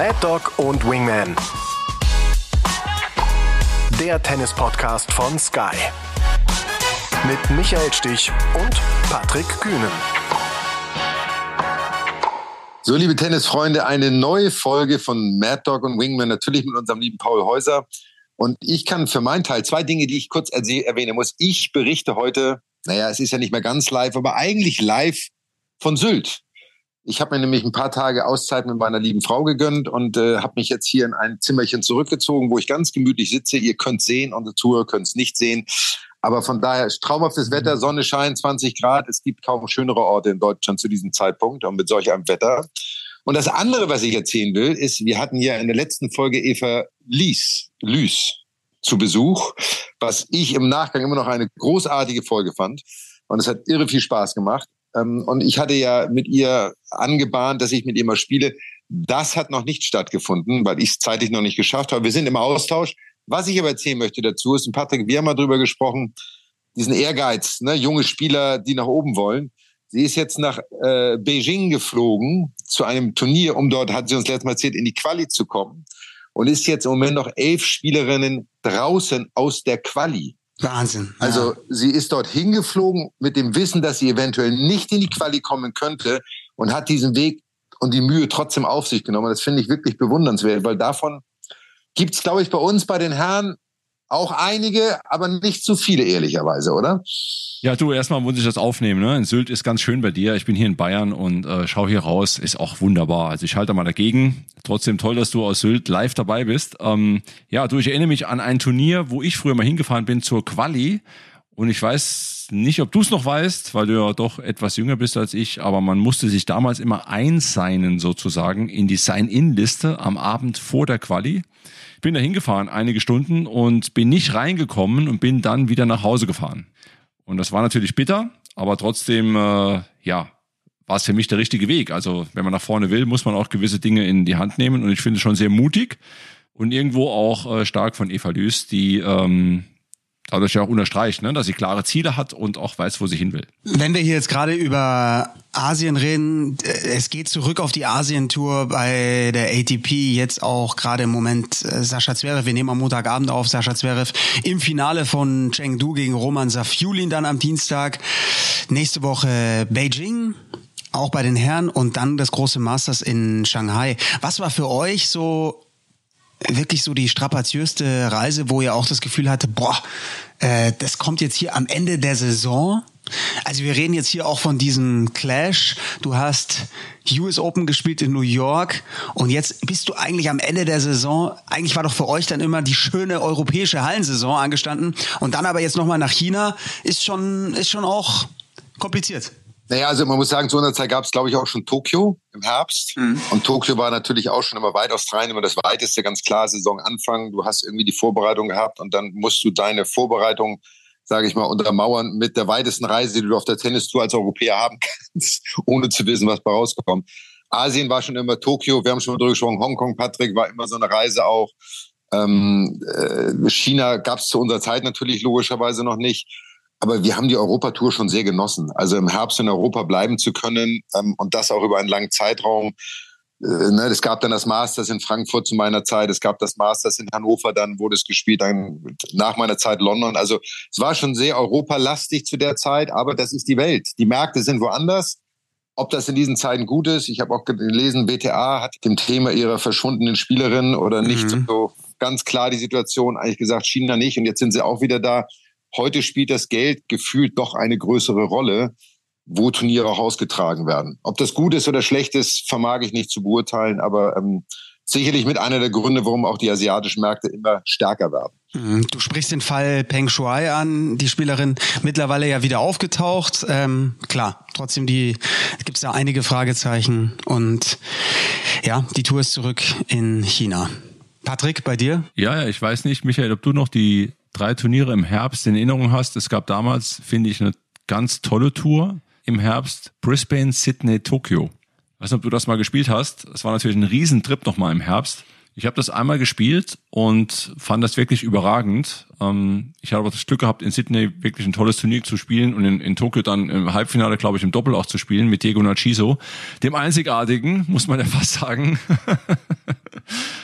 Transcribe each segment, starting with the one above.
Mad Dog und Wingman. Der Tennis-Podcast von Sky. Mit Michael Stich und Patrick Kühnen. So, liebe Tennisfreunde, eine neue Folge von Mad Dog und Wingman, natürlich mit unserem lieben Paul Häuser. Und ich kann für meinen Teil zwei Dinge, die ich kurz erwähnen muss. Ich berichte heute, naja, es ist ja nicht mehr ganz live, aber eigentlich live von Sylt. Ich habe mir nämlich ein paar Tage Auszeit mit meiner lieben Frau gegönnt und äh, habe mich jetzt hier in ein Zimmerchen zurückgezogen, wo ich ganz gemütlich sitze. Ihr könnt sehen, unsere Zuhörer könnt es nicht sehen. Aber von daher traumhaftes Wetter, Sonne scheint, 20 Grad. Es gibt kaum schönere Orte in Deutschland zu diesem Zeitpunkt und mit solch einem Wetter. Und das andere, was ich erzählen will, ist, wir hatten ja in der letzten Folge Eva Lies, Lüs zu Besuch, was ich im Nachgang immer noch eine großartige Folge fand. Und es hat irre viel Spaß gemacht. Ähm, und ich hatte ja mit ihr angebahnt, dass ich mit ihr mal spiele. Das hat noch nicht stattgefunden, weil ich es zeitlich noch nicht geschafft habe. Wir sind im Austausch. Was ich aber erzählen möchte dazu ist, und Patrick, wir haben mal drüber gesprochen, diesen Ehrgeiz, ne, junge Spieler, die nach oben wollen. Sie ist jetzt nach äh, Beijing geflogen zu einem Turnier, um dort, hat sie uns letztes Mal erzählt, in die Quali zu kommen. Und ist jetzt im Moment noch elf Spielerinnen draußen aus der Quali. Wahnsinn. Ja. Also sie ist dort hingeflogen mit dem Wissen, dass sie eventuell nicht in die Quali kommen könnte und hat diesen Weg und die Mühe trotzdem auf sich genommen. Das finde ich wirklich bewundernswert, weil davon gibt es, glaube ich, bei uns, bei den Herren auch einige, aber nicht zu viele, ehrlicherweise, oder? Ja, du, erstmal muss ich das aufnehmen. Ne? In Sylt ist ganz schön bei dir. Ich bin hier in Bayern und äh, schau hier raus. Ist auch wunderbar. Also ich halte mal dagegen. Trotzdem toll, dass du aus Sylt live dabei bist. Ähm, ja, du, ich erinnere mich an ein Turnier, wo ich früher mal hingefahren bin zur Quali. Und ich weiß nicht, ob du es noch weißt, weil du ja doch etwas jünger bist als ich, aber man musste sich damals immer einsignen sozusagen in die Sign-In-Liste am Abend vor der Quali bin da hingefahren, einige Stunden und bin nicht reingekommen und bin dann wieder nach Hause gefahren. Und das war natürlich bitter, aber trotzdem, äh, ja, war es für mich der richtige Weg. Also wenn man nach vorne will, muss man auch gewisse Dinge in die Hand nehmen und ich finde es schon sehr mutig und irgendwo auch äh, stark von Eva Lüß, die ähm, dadurch ja auch unterstreicht, ne, dass sie klare Ziele hat und auch weiß, wo sie hin will. Wenn wir hier jetzt gerade über Asien reden, äh, es geht zurück auf die Asien-Tour bei der ATP, jetzt auch gerade im Moment äh, Sascha Zverev, wir nehmen am Montagabend auf, Sascha Zverev im Finale von Chengdu gegen Roman Safiulin dann am Dienstag. Nächste Woche Beijing, auch bei den Herren und dann das große Masters in Shanghai. Was war für euch so wirklich so die strapaziöste Reise, wo ihr auch das Gefühl hatte, boah, äh, das kommt jetzt hier am Ende der Saison. Also wir reden jetzt hier auch von diesem Clash. Du hast US Open gespielt in New York und jetzt bist du eigentlich am Ende der Saison. Eigentlich war doch für euch dann immer die schöne europäische Hallensaison angestanden und dann aber jetzt nochmal nach China ist schon ist schon auch kompliziert. Naja, also man muss sagen, zu unserer Zeit gab es, glaube ich, auch schon Tokio im Herbst. Mhm. Und Tokio war natürlich auch schon immer weit Australien, immer das weiteste, ganz klar, Saisonanfang. Du hast irgendwie die Vorbereitung gehabt und dann musst du deine Vorbereitung, sage ich mal, untermauern mit der weitesten Reise, die du auf der Tennistour als Europäer haben kannst, ohne zu wissen, was bei rauskommt. Asien war schon immer Tokio, wir haben schon mal drüber gesprochen, Hongkong, Patrick, war immer so eine Reise auch. Ähm, äh, China gab es zu unserer Zeit natürlich logischerweise noch nicht. Aber wir haben die Europatour schon sehr genossen. Also im Herbst in Europa bleiben zu können ähm, und das auch über einen langen Zeitraum. Äh, ne, es gab dann das Masters in Frankfurt zu meiner Zeit, es gab das Masters in Hannover, dann wurde es gespielt, dann nach meiner Zeit London. Also es war schon sehr europalastig zu der Zeit, aber das ist die Welt. Die Märkte sind woanders. Ob das in diesen Zeiten gut ist, ich habe auch gelesen, WTA hat dem Thema ihrer verschwundenen Spielerin oder nicht mhm. so ganz klar die Situation eigentlich gesagt, China nicht. Und jetzt sind sie auch wieder da. Heute spielt das Geld gefühlt doch eine größere Rolle, wo Turniere auch ausgetragen werden. Ob das gut ist oder schlecht ist, vermag ich nicht zu beurteilen, aber ähm, sicherlich mit einer der Gründe, warum auch die asiatischen Märkte immer stärker werden. Mhm. Du sprichst den Fall Peng Shuai an, die Spielerin mittlerweile ja wieder aufgetaucht. Ähm, klar, trotzdem die gibt es da einige Fragezeichen und ja, die Tour ist zurück in China. Patrick, bei dir? Ja, ja, ich weiß nicht, Michael, ob du noch die drei Turniere im Herbst in Erinnerung hast. Es gab damals, finde ich, eine ganz tolle Tour im Herbst. Brisbane, Sydney, Tokio. Ich weiß nicht, ob du das mal gespielt hast. Es war natürlich ein Riesentrip nochmal im Herbst. Ich habe das einmal gespielt und fand das wirklich überragend. Ähm, ich habe das Glück gehabt, in Sydney wirklich ein tolles Turnier zu spielen und in, in Tokio dann im Halbfinale, glaube ich, im Doppel auch zu spielen mit Diego Nachiso, dem einzigartigen, muss man ja fast sagen.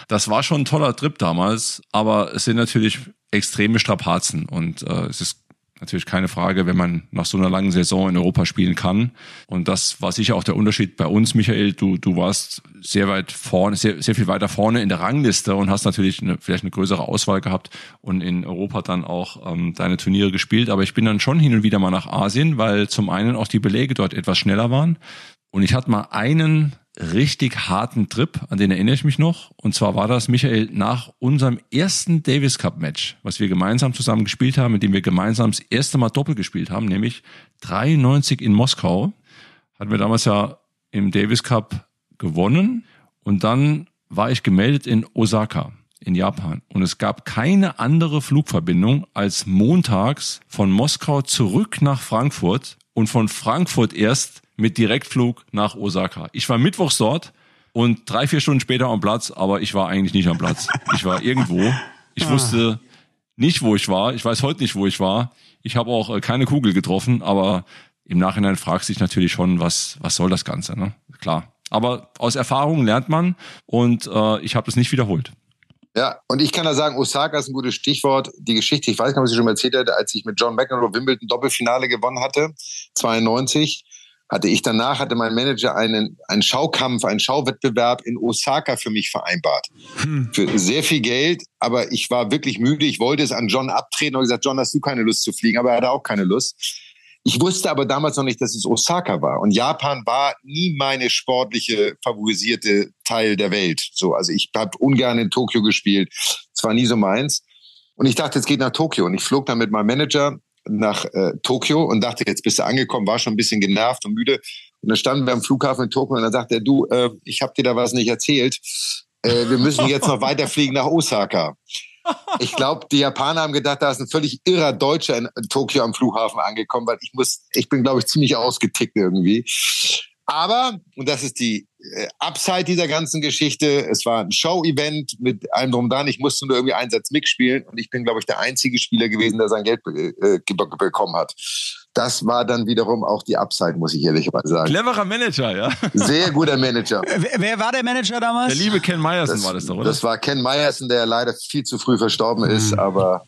Das war schon ein toller Trip damals, aber es sind natürlich extreme Strapazen und äh, es ist natürlich keine Frage, wenn man nach so einer langen Saison in Europa spielen kann. Und das war sicher auch der Unterschied bei uns, Michael. Du, du warst sehr weit vorne, sehr, sehr viel weiter vorne in der Rangliste und hast natürlich eine, vielleicht eine größere Auswahl gehabt und in Europa dann auch ähm, deine Turniere gespielt. Aber ich bin dann schon hin und wieder mal nach Asien, weil zum einen auch die Beläge dort etwas schneller waren. Und ich hatte mal einen richtig harten Trip, an den erinnere ich mich noch. Und zwar war das, Michael, nach unserem ersten Davis Cup Match, was wir gemeinsam zusammen gespielt haben, in dem wir gemeinsam das erste Mal Doppel gespielt haben, nämlich 93 in Moskau. Hatten wir damals ja im Davis Cup gewonnen. Und dann war ich gemeldet in Osaka in Japan. Und es gab keine andere Flugverbindung als montags von Moskau zurück nach Frankfurt und von Frankfurt erst mit Direktflug nach Osaka. Ich war mittwochs dort und drei, vier Stunden später am Platz, aber ich war eigentlich nicht am Platz. Ich war irgendwo. Ich ah. wusste nicht, wo ich war. Ich weiß heute nicht, wo ich war. Ich habe auch äh, keine Kugel getroffen, aber im Nachhinein fragst du dich natürlich schon, was, was soll das Ganze, ne? Klar. Aber aus Erfahrung lernt man und äh, ich habe das nicht wiederholt. Ja, und ich kann da sagen, Osaka ist ein gutes Stichwort. Die Geschichte, ich weiß nicht, ob ich sie schon mal erzählt hatte, als ich mit John McEnroe Wimbledon Doppelfinale gewonnen hatte, 92 hatte ich danach, hatte mein Manager einen, einen Schaukampf, einen Schauwettbewerb in Osaka für mich vereinbart. Hm. Für sehr viel Geld, aber ich war wirklich müde. Ich wollte es an John abtreten und gesagt, John, hast du keine Lust zu fliegen? Aber er hatte auch keine Lust. Ich wusste aber damals noch nicht, dass es Osaka war. Und Japan war nie meine sportliche favorisierte Teil der Welt. So, also ich habe ungern in Tokio gespielt. Es war nie so meins. Und ich dachte, es geht nach Tokio. Und ich flog dann mit meinem Manager nach äh, Tokio und dachte, jetzt bist du angekommen, war schon ein bisschen genervt und müde. Und dann standen wir am Flughafen in Tokio und dann sagte er, du, äh, ich habe dir da was nicht erzählt. Äh, wir müssen jetzt noch weiterfliegen nach Osaka. Ich glaube, die Japaner haben gedacht, da ist ein völlig irrer Deutscher in Tokio am Flughafen angekommen, weil ich muss, ich bin, glaube ich, ziemlich ausgetickt irgendwie. Aber, und das ist die äh, Upside dieser ganzen Geschichte, es war ein Show-Event mit allem drum dran. Ich musste nur irgendwie einen Satz mitspielen und ich bin, glaube ich, der einzige Spieler gewesen, der sein Geld äh, bekommen hat. Das war dann wiederum auch die Upside, muss ich ehrlich mal sagen. Cleverer Manager, ja. Sehr guter Manager. Wer, wer war der Manager damals? Der liebe Ken Meyerson war das doch, oder? Das war Ken Meyerson, der leider viel zu früh verstorben ist, mhm. aber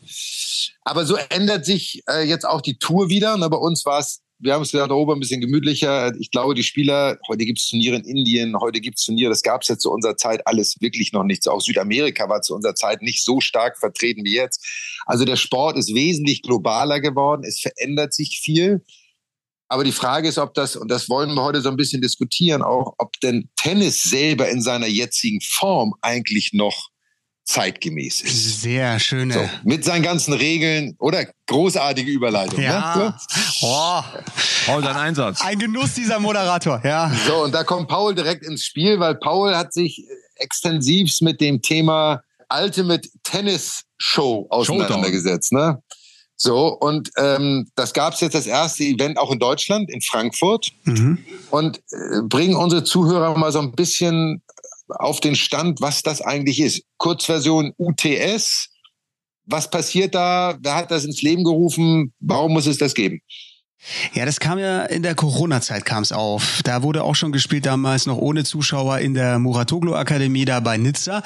aber so ändert sich äh, jetzt auch die Tour wieder. Na, bei uns war es wir haben es gesagt, oben ein bisschen gemütlicher. Ich glaube, die Spieler, heute gibt es Turniere in Indien, heute gibt es Turniere, das gab es jetzt zu unserer Zeit alles wirklich noch nicht. Auch Südamerika war zu unserer Zeit nicht so stark vertreten wie jetzt. Also der Sport ist wesentlich globaler geworden, es verändert sich viel. Aber die Frage ist, ob das, und das wollen wir heute so ein bisschen diskutieren, auch, ob denn Tennis selber in seiner jetzigen Form eigentlich noch zeitgemäß ist. Sehr schöne. So, mit seinen ganzen Regeln oder großartige Überleitung. Ja. Ne? So. Oh. Paul, dein Einsatz. Ein Genuss dieser Moderator, ja. So, und da kommt Paul direkt ins Spiel, weil Paul hat sich extensivst mit dem Thema Ultimate Tennis Show auseinandergesetzt. Ne? So, und ähm, das gab es jetzt das erste Event auch in Deutschland, in Frankfurt. Mhm. Und äh, bringen unsere Zuhörer mal so ein bisschen auf den Stand, was das eigentlich ist. Kurzversion UTS. Was passiert da? Wer hat das ins Leben gerufen? Warum muss es das geben? Ja, das kam ja in der Corona-Zeit kam es auf. Da wurde auch schon gespielt damals noch ohne Zuschauer in der Muratoglu Akademie da bei Nizza.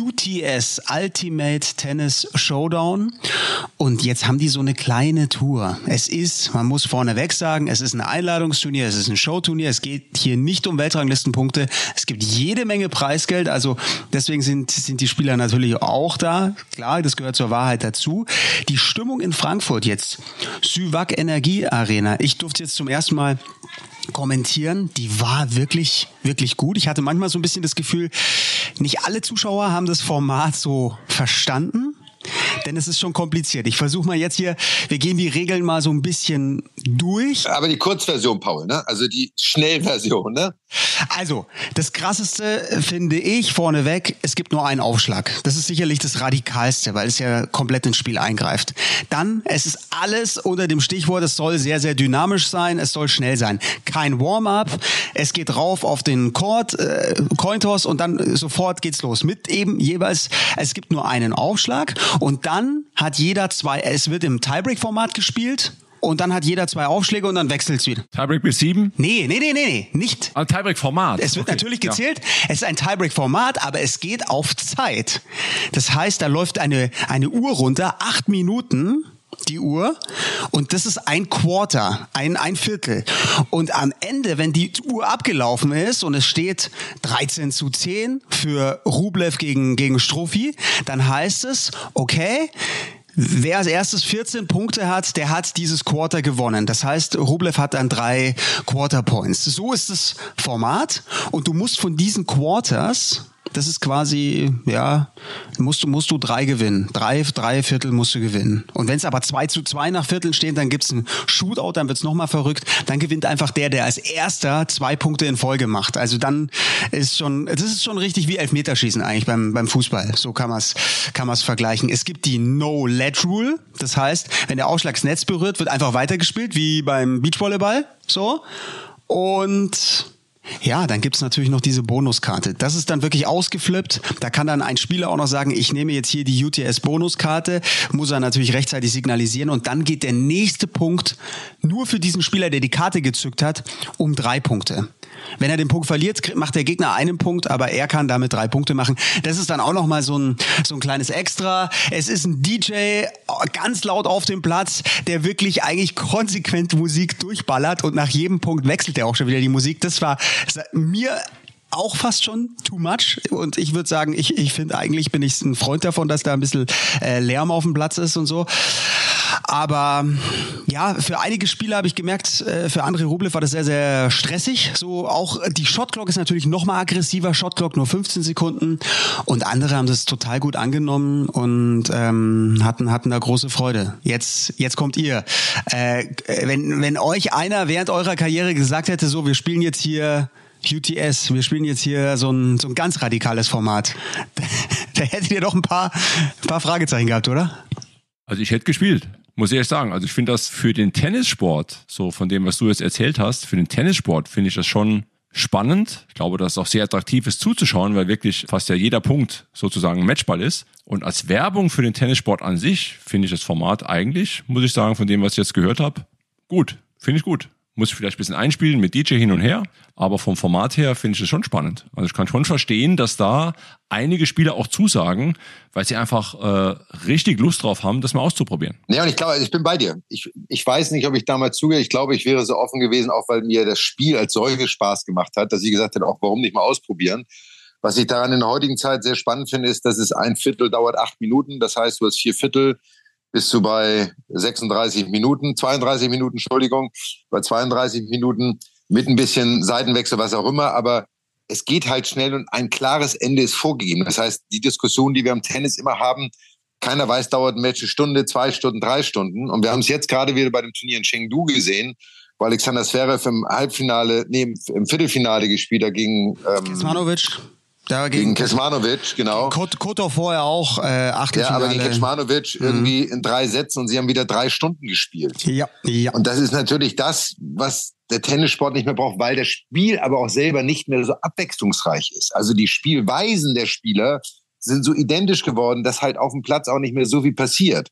UTS Ultimate Tennis Showdown. Und jetzt haben die so eine kleine Tour. Es ist, man muss vorneweg sagen, es ist ein Einladungsturnier, es ist ein Showturnier. Es geht hier nicht um Weltranglistenpunkte. Es gibt jede Menge Preisgeld. Also deswegen sind, sind die Spieler natürlich auch da. Klar, das gehört zur Wahrheit dazu. Die Stimmung in Frankfurt jetzt. Süwag Energie Arena. Ich durfte jetzt zum ersten Mal kommentieren. Die war wirklich, wirklich gut. Ich hatte manchmal so ein bisschen das Gefühl, nicht alle Zuschauer haben das Format so verstanden denn es ist schon kompliziert. Ich versuche mal jetzt hier, wir gehen die Regeln mal so ein bisschen durch. Aber die Kurzversion, Paul, ne? Also die Schnellversion, ne? Also, das krasseste finde ich vorneweg, es gibt nur einen Aufschlag. Das ist sicherlich das radikalste, weil es ja komplett ins Spiel eingreift. Dann, es ist alles unter dem Stichwort, es soll sehr, sehr dynamisch sein, es soll schnell sein. Kein Warm-up, es geht rauf auf den Court, äh, Cointoss und dann sofort geht's los. Mit eben jeweils, es gibt nur einen Aufschlag und dann hat jeder zwei, es wird im Tiebreak-Format gespielt und dann hat jeder zwei Aufschläge und dann wechselt es wieder. Tiebreak bis sieben? Nee, nee, nee, nee, nee, nicht. Ah, Tiebreak-Format. Es wird Okay, natürlich ja. gezählt. Es ist ein Tiebreak-Format, aber es geht auf Zeit. Das heißt, da läuft eine, eine Uhr runter, acht Minuten die Uhr und das ist ein Quarter, ein, ein Viertel. Und am Ende, wenn die Uhr abgelaufen ist und es steht 13 zu 10 für Rublev gegen, gegen Strophi, dann heißt es, okay, Wer als erstes 14 Punkte hat, der hat dieses Quarter gewonnen. Das heißt, Rublev hat dann drei Quarter Points. So ist das Format. Und du musst von diesen Quarters, das ist quasi, ja, musst du, musst du drei gewinnen. Drei, drei Viertel musst du gewinnen. Und wenn es aber zwei zu zwei nach Vierteln steht, dann gibt's ein Shootout, dann wird's nochmal verrückt. Dann gewinnt einfach der, der als erster zwei Punkte in Folge macht. Also dann ist schon, das ist schon richtig wie Elfmeterschießen eigentlich beim, beim Fußball. So kann man's kann man's vergleichen. Es gibt die No-Let-Rule. Das heißt, wenn der Ausschlag das Netz berührt, wird einfach weitergespielt, wie beim Beachvolleyball. So. Und ja, dann gibt's natürlich noch diese Bonuskarte. Das ist dann wirklich ausgeflippt. Da kann dann ein Spieler auch noch sagen, ich nehme jetzt hier die UTS-Bonuskarte, muss er natürlich rechtzeitig signalisieren und dann geht der nächste Punkt nur für diesen Spieler, der die Karte gezückt hat, um drei Punkte. Wenn er den Punkt verliert, macht der Gegner einen Punkt, aber er kann damit drei Punkte machen. Das ist dann auch noch mal so ein, so ein kleines Extra. Es ist ein DJ ganz laut auf dem Platz, der wirklich eigentlich konsequent Musik durchballert und nach jedem Punkt wechselt er auch schon wieder die Musik. Das war das war mir auch fast schon too much. Und ich würde sagen, ich, ich finde eigentlich bin ich ein Freund davon, dass da ein bisschen äh, Lärm auf dem Platz ist und so. Aber ja, für einige Spieler habe ich gemerkt, äh, für André Rublev war das sehr, sehr stressig. So auch die Shotclock ist natürlich noch mal aggressiver. Shotclock nur 15 Sekunden. Und andere haben das total gut angenommen und ähm, hatten, hatten da große Freude. Jetzt, jetzt kommt ihr. Äh, wenn, wenn euch einer während eurer Karriere gesagt hätte, so, wir spielen jetzt hier UTS, wir spielen jetzt hier so ein, so ein ganz radikales Format. Da hättet ihr doch ein paar, ein paar Fragezeichen gehabt, oder? Also ich hätte gespielt, muss ich ehrlich sagen. Also ich finde das für den Tennissport, so von dem, was du jetzt erzählt hast, für den Tennissport finde ich das schon spannend. Ich glaube, dass es auch sehr attraktiv ist zuzuschauen, weil wirklich fast ja jeder Punkt sozusagen ein Matchball ist. Und als Werbung für den Tennissport an sich finde ich das Format eigentlich, muss ich sagen, von dem, was ich jetzt gehört habe, gut. Finde ich gut. Muss ich vielleicht ein bisschen einspielen mit DJ hin und her, aber vom Format her finde ich es schon spannend. Also ich kann schon verstehen, dass da einige Spieler auch zusagen, weil sie einfach äh, richtig Lust drauf haben, das mal auszuprobieren. Ja, und ich glaube, ich bin bei dir. Ich, ich weiß nicht, ob ich damals zugehe. Ich glaube, ich wäre so offen gewesen, auch weil mir das Spiel als solches Spaß gemacht hat, dass ich gesagt hätte, auch warum nicht mal ausprobieren. Was ich daran in der heutigen Zeit sehr spannend finde, ist, dass es ein Viertel dauert acht Minuten. Das heißt, du hast vier Viertel, bist du bei 36 Minuten, 32 Minuten, Entschuldigung, bei 32 Minuten mit ein bisschen Seitenwechsel, was auch immer. Aber es geht halt schnell und ein klares Ende ist vorgegeben. Das heißt, die Diskussion, die wir am Tennis immer haben, keiner weiß, dauert ein Match eine Stunde, zwei Stunden, drei Stunden. Und wir haben es jetzt gerade wieder bei dem Turnier in Chengdu gesehen, wo Alexander Zverev im Halbfinale, nee, im- Viertelfinale gespielt hat gegen, ähm. Da gegen gegen, Kesmanovic, genau. Kot- Kotov vorher auch, äh, Ja, Achtelfinale. aber gegen Kecmanovic irgendwie in drei Sätzen und sie haben wieder drei Stunden gespielt. ja, ja. Und das ist natürlich das, was der Tennissport nicht mehr braucht, weil das Spiel aber auch selber nicht mehr so abwechslungsreich ist. Also die Spielweisen der Spieler sind so identisch geworden, dass halt auf dem Platz auch nicht mehr so viel passiert.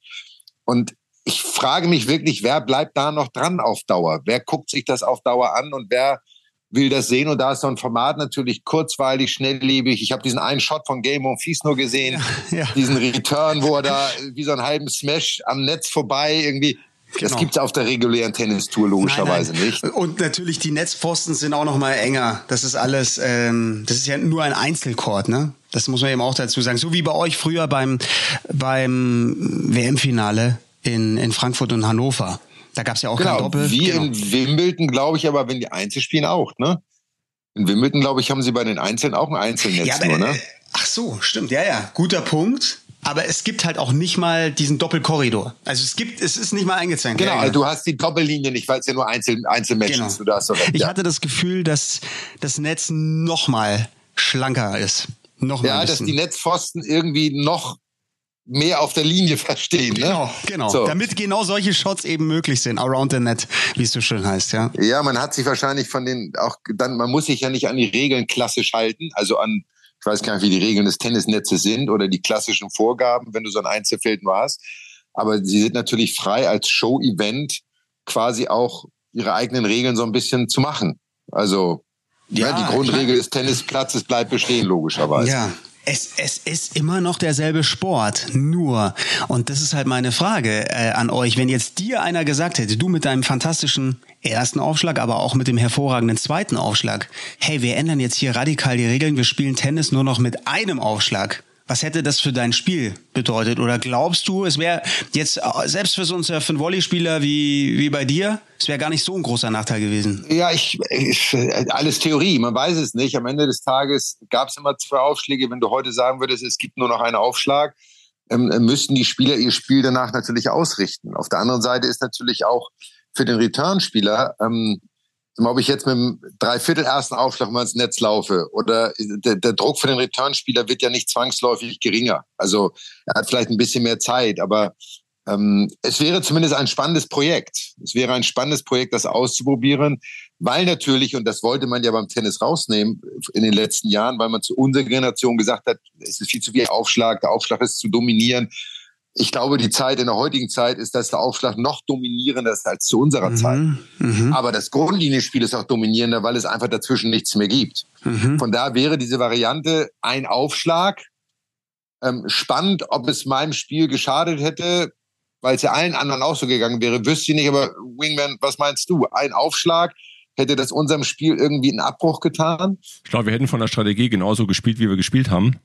Und ich frage mich wirklich, wer bleibt da noch dran auf Dauer? Wer guckt sich das auf Dauer an und wer will das sehen? Und da ist so ein Format natürlich kurzweilig, schnelllebig. Ich habe diesen einen Shot von Game Monfils nur gesehen, ja. diesen Return, wo er da wie so einen halben Smash am Netz vorbei irgendwie. Das Genau. gibt's auf der regulären Tennistour logischerweise Nein, nein. nicht. Und natürlich die Netzpfosten sind auch noch mal enger. Das ist alles, ähm, das ist ja nur ein Einzelchord, ne? Das muss man eben auch dazu sagen. So wie bei euch früher beim beim WM-Finale in in Frankfurt und Hannover. Da gab's ja auch kein Genau, Doppel. wie genau. in Wimbledon, glaube ich, aber wenn die Einzel spielen auch, ne? In Wimbledon, glaube ich, haben sie bei den Einzelnen auch ein Einzelnetz ja, nur, ne? äh, Ach so, stimmt. Ja, ja, guter Punkt. Aber es gibt halt auch nicht mal diesen Doppelkorridor. Also es gibt, es ist nicht mal eingezeichnet. Genau, Ja, ja. also du hast die Doppellinie nicht, weil es ja nur Einzel Einzelmatches Genau. ist. Du hast so recht. Ich ja. hatte das Gefühl, dass das Netz noch mal schlanker ist. Noch mal ja, dass die Netzpfosten irgendwie noch mehr auf der Linie verstehen. Genau, ne? genau. So. Damit genau solche Shots eben möglich sind. Around the net, wie es so schön heißt, ja. Ja, man hat sich wahrscheinlich von den auch dann, man muss sich ja nicht an die Regeln klassisch halten, also an, ich weiß gar nicht, wie die Regeln des Tennisnetzes sind oder die klassischen Vorgaben, wenn du so ein Einzelfeld nur hast. Aber sie sind natürlich frei als Show-Event quasi auch ihre eigenen Regeln so ein bisschen zu machen. Also ja, ja die Grundregel des Tennisplatzes bleibt bestehen, logischerweise. Ja, es, es ist immer noch derselbe Sport, nur. Und das ist halt meine Frage äh, an euch. Wenn jetzt dir einer gesagt hätte, du mit deinem fantastischen ersten Aufschlag, aber auch mit dem hervorragenden zweiten Aufschlag, hey, wir ändern jetzt hier radikal die Regeln, wir spielen Tennis nur noch mit einem Aufschlag. Was hätte das für dein Spiel bedeutet? Oder glaubst du, es wäre jetzt selbst für so einen Surf-and-Volley-Spieler wie, wie bei dir, es wäre gar nicht so ein großer Nachteil gewesen? Ja, ich, ich, alles Theorie, man weiß es nicht. Am Ende des Tages gab es immer zwei Aufschläge. Wenn du heute sagen würdest, es gibt nur noch einen Aufschlag, ähm, müssten die Spieler ihr Spiel danach natürlich ausrichten. Auf der anderen Seite ist natürlich auch für den Return-Spieler ähm, ob ich jetzt mit einem Dreiviertel ersten Aufschlag mal ins Netz laufe oder der, der Druck für den Returnspieler wird ja nicht zwangsläufig geringer. Also er hat vielleicht ein bisschen mehr Zeit, aber ähm, es wäre zumindest ein spannendes Projekt. Es wäre ein spannendes Projekt, das auszuprobieren, weil natürlich, und das wollte man ja beim Tennis rausnehmen in den letzten Jahren, weil man zu unserer Generation gesagt hat, es ist viel zu viel Aufschlag, der Aufschlag ist zu dominieren ich glaube, die Zeit in der heutigen Zeit ist, dass der Aufschlag noch dominierender ist als zu unserer mhm, Zeit. Mhm. Aber das Grundlinienspiel ist auch dominierender, weil es einfach dazwischen nichts mehr gibt. Mhm. Von da wäre diese Variante ein Aufschlag ähm, spannend, ob es meinem Spiel geschadet hätte, weil es ja allen anderen auch so gegangen wäre, wüsste ich nicht. Aber Wingman, was meinst du? Ein Aufschlag Hätte das unserem Spiel irgendwie einen Abbruch getan? Ich glaube, wir hätten von der Strategie genauso gespielt, wie wir gespielt haben.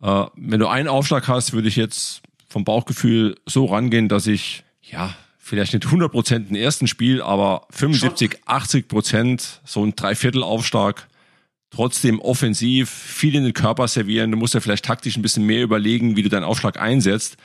Äh, wenn du einen Aufschlag hast, würde ich jetzt vom Bauchgefühl so rangehen, dass ich, ja, vielleicht nicht 100 Prozent im ersten Spiel, aber 75, 80 Prozent, so ein Dreiviertelaufschlag, trotzdem offensiv, viel in den Körper servieren. Du musst ja vielleicht taktisch ein bisschen mehr überlegen, wie du deinen Aufschlag einsetzt.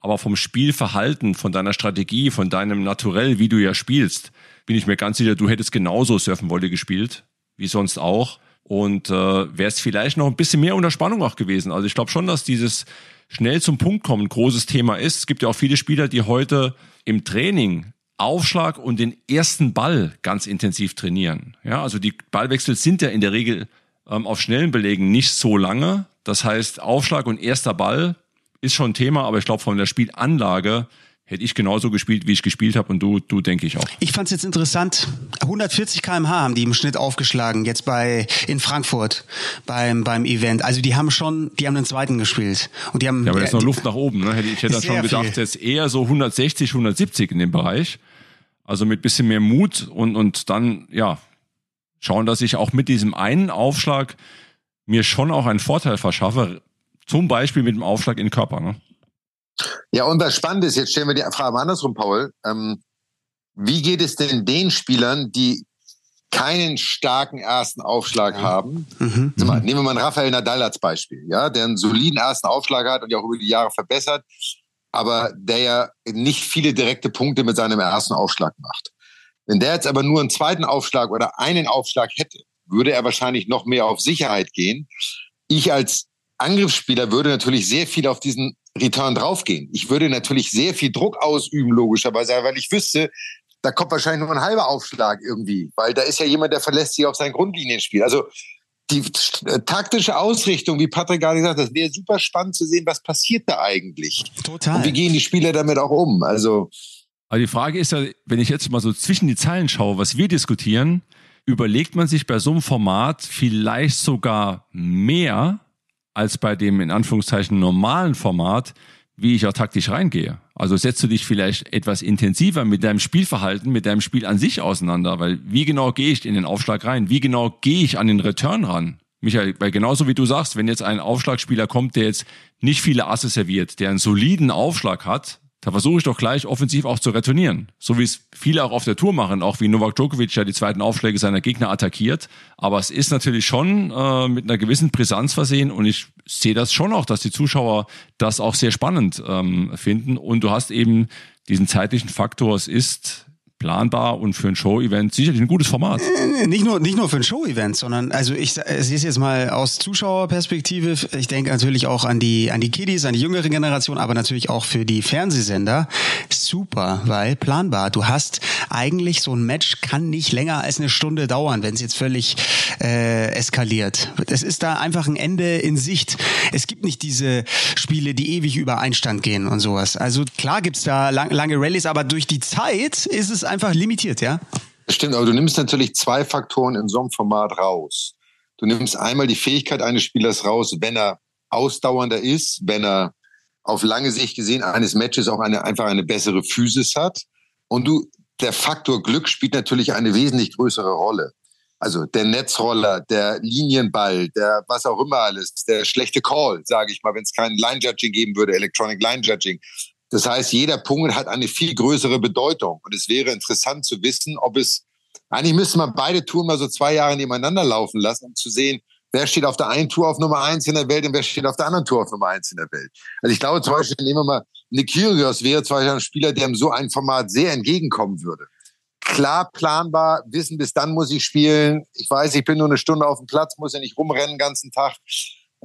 Aber vom Spielverhalten, von deiner Strategie, von deinem Naturell, wie du ja spielst, bin ich mir ganz sicher, du hättest genauso Surfenwolle gespielt, wie sonst auch. Und äh, wäre es vielleicht noch ein bisschen mehr unter Spannung auch gewesen. Also ich glaube schon, dass dieses schnell zum Punkt kommen großes Thema ist. Es gibt ja auch viele Spieler, die heute im Training Aufschlag und den ersten Ball ganz intensiv trainieren. Ja, also die Ballwechsel sind ja in der Regel ähm, auf schnellen Belegen nicht so lange. Das heißt, Aufschlag und erster Ball ist schon Thema, aber ich glaube, von der Spielanlage hätte ich genauso gespielt, wie ich gespielt habe und du, du denke ich auch. Ich fand es jetzt interessant. 140 km/h haben die im Schnitt aufgeschlagen jetzt bei in Frankfurt beim beim Event. Also die haben schon, die haben den zweiten gespielt und die haben. Ja, aber da ist noch Luft nach oben. Ne? Ich hätte schon gedacht, jetzt eher so 160, 170 in dem Bereich. Also mit bisschen mehr Mut und und dann ja schauen, dass ich auch mit diesem einen Aufschlag mir schon auch einen Vorteil verschaffe. Zum Beispiel mit dem Aufschlag in den Körper. Ne? Ja, und was spannend ist, jetzt stellen wir die Frage mal andersrum, Paul. Ähm, wie geht es denn den Spielern, die keinen starken ersten Aufschlag haben? Mhm. Mal, nehmen wir mal einen Rafael Nadal als Beispiel, ja, der einen soliden ersten Aufschlag hat und ja auch über die Jahre verbessert, aber der ja nicht viele direkte Punkte mit seinem ersten Aufschlag macht. Wenn der jetzt aber nur einen zweiten Aufschlag oder einen Aufschlag hätte, würde er wahrscheinlich noch mehr auf Sicherheit gehen. Ich als Angriffsspieler würde natürlich sehr viel auf diesen Return draufgehen. Ich würde natürlich sehr viel Druck ausüben, logischerweise, weil ich wüsste, da kommt wahrscheinlich nur ein halber Aufschlag irgendwie, weil da ist ja jemand, der verlässt sich auf sein Grundlinienspiel. Also die äh, taktische Ausrichtung, wie Patrick gerade gesagt hat, das wäre super spannend zu sehen, was passiert da eigentlich. Total. Und wie gehen die Spieler damit auch um? Also, also die Frage ist ja, wenn ich jetzt mal so zwischen die Zeilen schaue, was wir diskutieren, überlegt man sich bei so einem Format vielleicht sogar mehr, als bei dem in Anführungszeichen normalen Format, wie ich auch taktisch reingehe. Also setzt du dich vielleicht etwas intensiver mit deinem Spielverhalten, mit deinem Spiel an sich auseinander, weil wie genau gehe ich in den Aufschlag rein? Wie genau gehe ich an den Return ran? Michael, weil genauso wie du sagst, wenn jetzt ein Aufschlagspieler kommt, der jetzt nicht viele Asse serviert, der einen soliden Aufschlag hat, da versuche ich doch gleich offensiv auch zu retournieren. So wie es viele auch auf der Tour machen, auch wie Novak Djokovic ja die zweiten Aufschläge seiner Gegner attackiert. Aber es ist natürlich schon äh, mit einer gewissen Brisanz versehen und ich sehe das schon auch, dass die Zuschauer das auch sehr spannend ähm, finden. Und du hast eben diesen zeitlichen Faktor, es ist planbar und für ein Show-Event sicherlich ein gutes Format. Nicht nur, nicht nur für ein Show-Event, sondern also ich sehe es jetzt mal aus Zuschauerperspektive. Ich denke natürlich auch an die, an die Kiddies, an die jüngere Generation, aber natürlich auch für die Fernsehsender. Super, weil planbar. Du hast eigentlich so ein Match kann nicht länger als eine Stunde dauern, wenn es jetzt völlig äh, eskaliert. Es ist da einfach ein Ende in Sicht. Es gibt nicht diese Spiele, die ewig über Einstand gehen und sowas. Also klar gibt's da lang, lange Rallyes, aber durch die Zeit ist es einfach einfach limitiert, ja? Stimmt, aber du nimmst natürlich zwei Faktoren in so einem Format raus. Du nimmst einmal die Fähigkeit eines Spielers raus, wenn er ausdauernder ist, wenn er auf lange Sicht gesehen eines Matches auch eine, einfach eine bessere Physis hat. Und du, der Faktor Glück spielt natürlich eine wesentlich größere Rolle. Also der Netzroller, der Linienball, der was auch immer alles, der schlechte Call, sage ich mal, wenn es kein Line-Judging geben würde, Electronic Line-Judging. Das heißt, jeder Punkt hat eine viel größere Bedeutung. Und es wäre interessant zu wissen, ob es, eigentlich müsste man beide Touren mal so zwei Jahre nebeneinander laufen lassen, um zu sehen, wer steht auf der einen Tour auf Nummer eins in der Welt und wer steht auf der anderen Tour auf Nummer eins in der Welt. Also ich glaube zum Beispiel, nehmen wir mal, Nick Kyrgios wäre zum Beispiel ein Spieler, der ihm so ein Format sehr entgegenkommen würde. Klar planbar, wissen, bis dann muss ich spielen. Ich weiß, ich bin nur eine Stunde auf dem Platz, muss ja nicht rumrennen den ganzen Tag.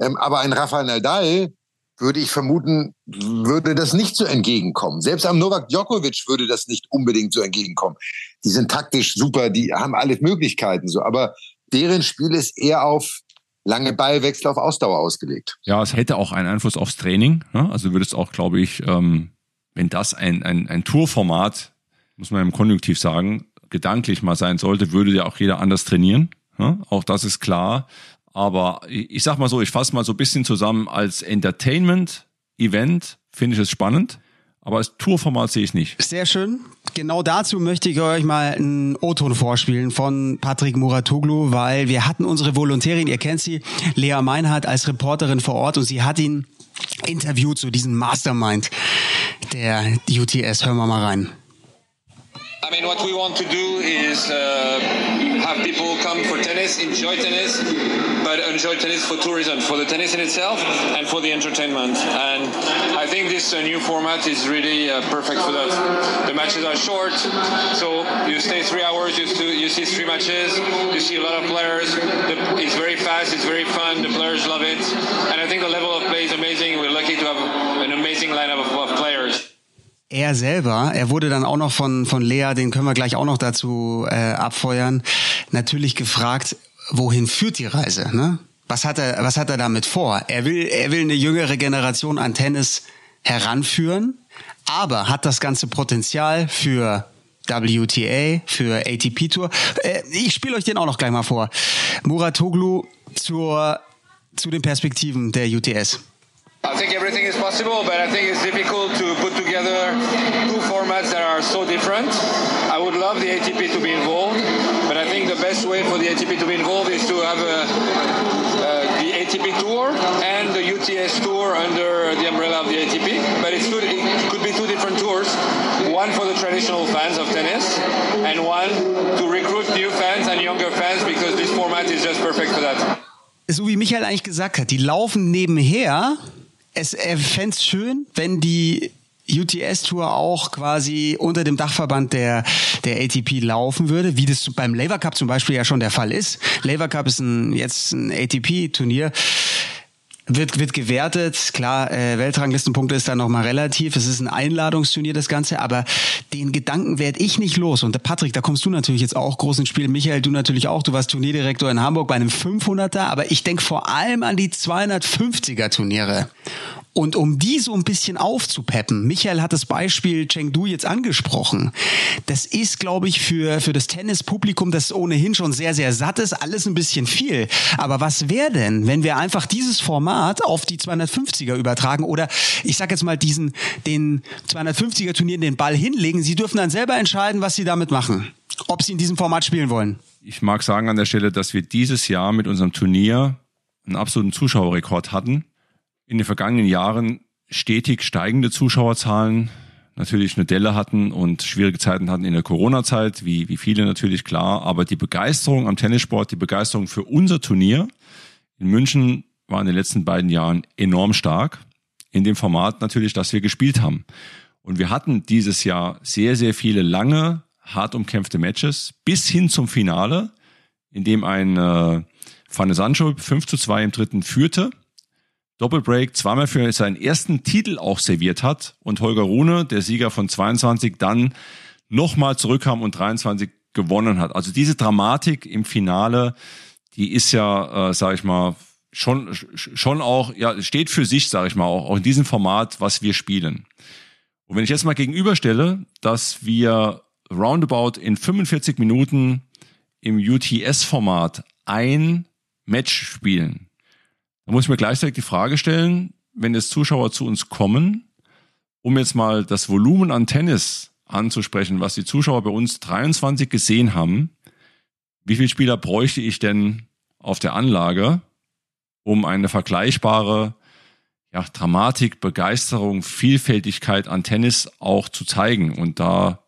Ähm, aber ein Rafael Nadal, würde ich vermuten, würde das nicht so entgegenkommen. Selbst am Novak Djokovic würde das nicht unbedingt so entgegenkommen. Die sind taktisch super, die haben alle Möglichkeiten so, aber deren Spiel ist eher auf lange Ballwechsel auf Ausdauer ausgelegt. Ja, es hätte auch einen Einfluss aufs Training. Ne? Also würde es auch, glaube ich, ähm, wenn das ein, ein, ein Tourformat, muss man im Konjunktiv sagen, gedanklich mal sein sollte, würde ja auch jeder anders trainieren. Ne? Auch das ist klar. Aber ich sag mal so, ich fasse mal so ein bisschen zusammen, als Entertainment-Event finde ich es spannend. Aber als Tourformat sehe ich nicht. Sehr schön. Genau dazu möchte ich euch mal einen O-Ton vorspielen von Patrick Muratoglu, weil wir hatten unsere Volontärin, ihr kennt sie, Lea Meinhardt als Reporterin vor Ort und sie hat ihn interviewt zu so diesem Mastermind der UTS. Hören wir mal rein. I mean, what we want to do is uh, have people come for tennis, enjoy tennis, but enjoy tennis for tourism, for the tennis in itself, and for the entertainment. And I think this uh, new format is really uh, perfect for that. The matches are short, so you stay three hours, you, you see three matches, you see a lot of players. The, it's very fast, it's very fun, the players love it, and I think the level of play is amazing. We're lucky to have an amazing lineup of, of players. Er selber, er wurde dann auch noch von, von Lea, den können wir gleich auch noch dazu äh, abfeuern, natürlich gefragt, wohin führt die Reise? Ne? Was hat er, was hat er damit vor? Er will, er will eine jüngere Generation an Tennis heranführen, aber hat das ganze Potenzial für WTA, für ATP Tour. Äh, ich spiele euch den auch noch gleich mal vor. Muratoglu zur, zu den Perspektiven der UTS. I think everything is possible, but I think it's difficult to put together two formats that are so different. I would love the ATP to be involved, but I think the best way for the ATP to be involved is to have a, uh, the ATP Tour and the UTS Tour under the umbrella of the ATP. But two, it could be two different tours, one for the traditional fans of tennis, and one to recruit new fans and younger fans because this format is just perfect for that. So wie Michael eigentlich gesagt hat, die laufen nebenher es, fände es schön, wenn die UTS-Tour auch quasi unter dem Dachverband der, der ATP laufen würde, wie das beim Laver Cup zum Beispiel ja schon der Fall ist. Laver Cup ist ein, jetzt ein ATP-Turnier. Wird, wird gewertet, klar, äh, Weltranglistenpunkte ist da nochmal relativ, es ist ein Einladungsturnier, das Ganze, aber den Gedanken werde ich nicht los. Und Patrick, da kommst du natürlich jetzt auch groß ins Spiel, Michael, du natürlich auch, du warst Turnierdirektor in Hamburg bei einem 500er, aber ich denke vor allem an die 250er Turniere. Und um die so ein bisschen aufzupeppen, Michael hat das Beispiel Chengdu jetzt angesprochen. Das ist, glaube ich, für, für das Tennispublikum, das ohnehin schon sehr, sehr satt ist, alles ein bisschen viel. Aber was wäre denn, wenn wir einfach dieses Format auf die 250er übertragen oder ich sag jetzt mal diesen, den 250er Turnieren den Ball hinlegen? Sie dürfen dann selber entscheiden, was sie damit machen. Ob sie in diesem Format spielen wollen. Ich mag sagen an der Stelle, dass wir dieses Jahr mit unserem Turnier einen absoluten Zuschauerrekord hatten in den vergangenen Jahren stetig steigende Zuschauerzahlen natürlich eine Delle hatten und schwierige Zeiten hatten in der Corona-Zeit, wie, wie viele natürlich klar. Aber die Begeisterung am Tennissport, die Begeisterung für unser Turnier in München war in den letzten beiden Jahren enorm stark. In dem Format natürlich, das wir gespielt haben. Und wir hatten dieses Jahr sehr, sehr viele lange, hart umkämpfte Matches bis hin zum Finale, in dem ein äh, Fanne Sancho 5 zu 2 im dritten führte Doppelbreak zweimal für seinen ersten Titel auch serviert hat und Holger Rune, der Sieger von 22, dann nochmal zurückkam und 23 gewonnen hat. Also diese Dramatik im Finale, die ist ja, äh, sage ich mal, schon schon auch ja steht für sich, sage ich mal, auch, auch in diesem Format, was wir spielen. Und wenn ich jetzt mal gegenüberstelle, dass wir roundabout in 45 Minuten im UTS-Format ein Match spielen. Da muss ich mir gleichzeitig die Frage stellen, wenn jetzt Zuschauer zu uns kommen, um jetzt mal das Volumen an Tennis anzusprechen, was die Zuschauer bei uns 23 gesehen haben, wie viele Spieler bräuchte ich denn auf der Anlage, um eine vergleichbare ja, Dramatik, Begeisterung, Vielfältigkeit an Tennis auch zu zeigen. Und da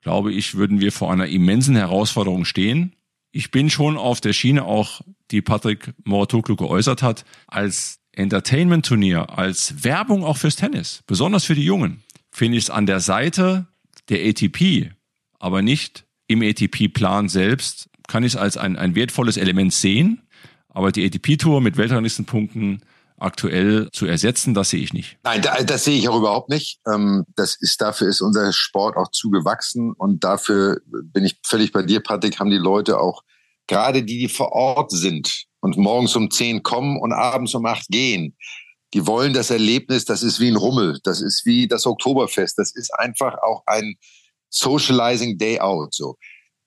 glaube ich, würden wir vor einer immensen Herausforderung stehen. Ich bin schon auf der Schiene auch, die Patrick Moratoglu geäußert hat, als Entertainment-Turnier, als Werbung auch fürs Tennis, besonders für die Jungen, finde ich es an der Seite der ATP, aber nicht im ATP-Plan selbst, kann ich es als ein, ein wertvolles Element sehen. Aber die ATP-Tour mit Weltranglistenpunkten aktuell zu ersetzen, das sehe ich nicht. Nein, da, das sehe ich auch überhaupt nicht. Ähm, das ist, dafür ist unser Sport auch zugewachsen und dafür bin ich völlig bei dir, Patrick, haben die Leute auch, gerade die, die vor Ort sind und morgens um zehn kommen und abends um acht gehen, die wollen das Erlebnis, das ist wie ein Rummel, das ist wie das Oktoberfest, das ist einfach auch ein Socializing Day Out, so.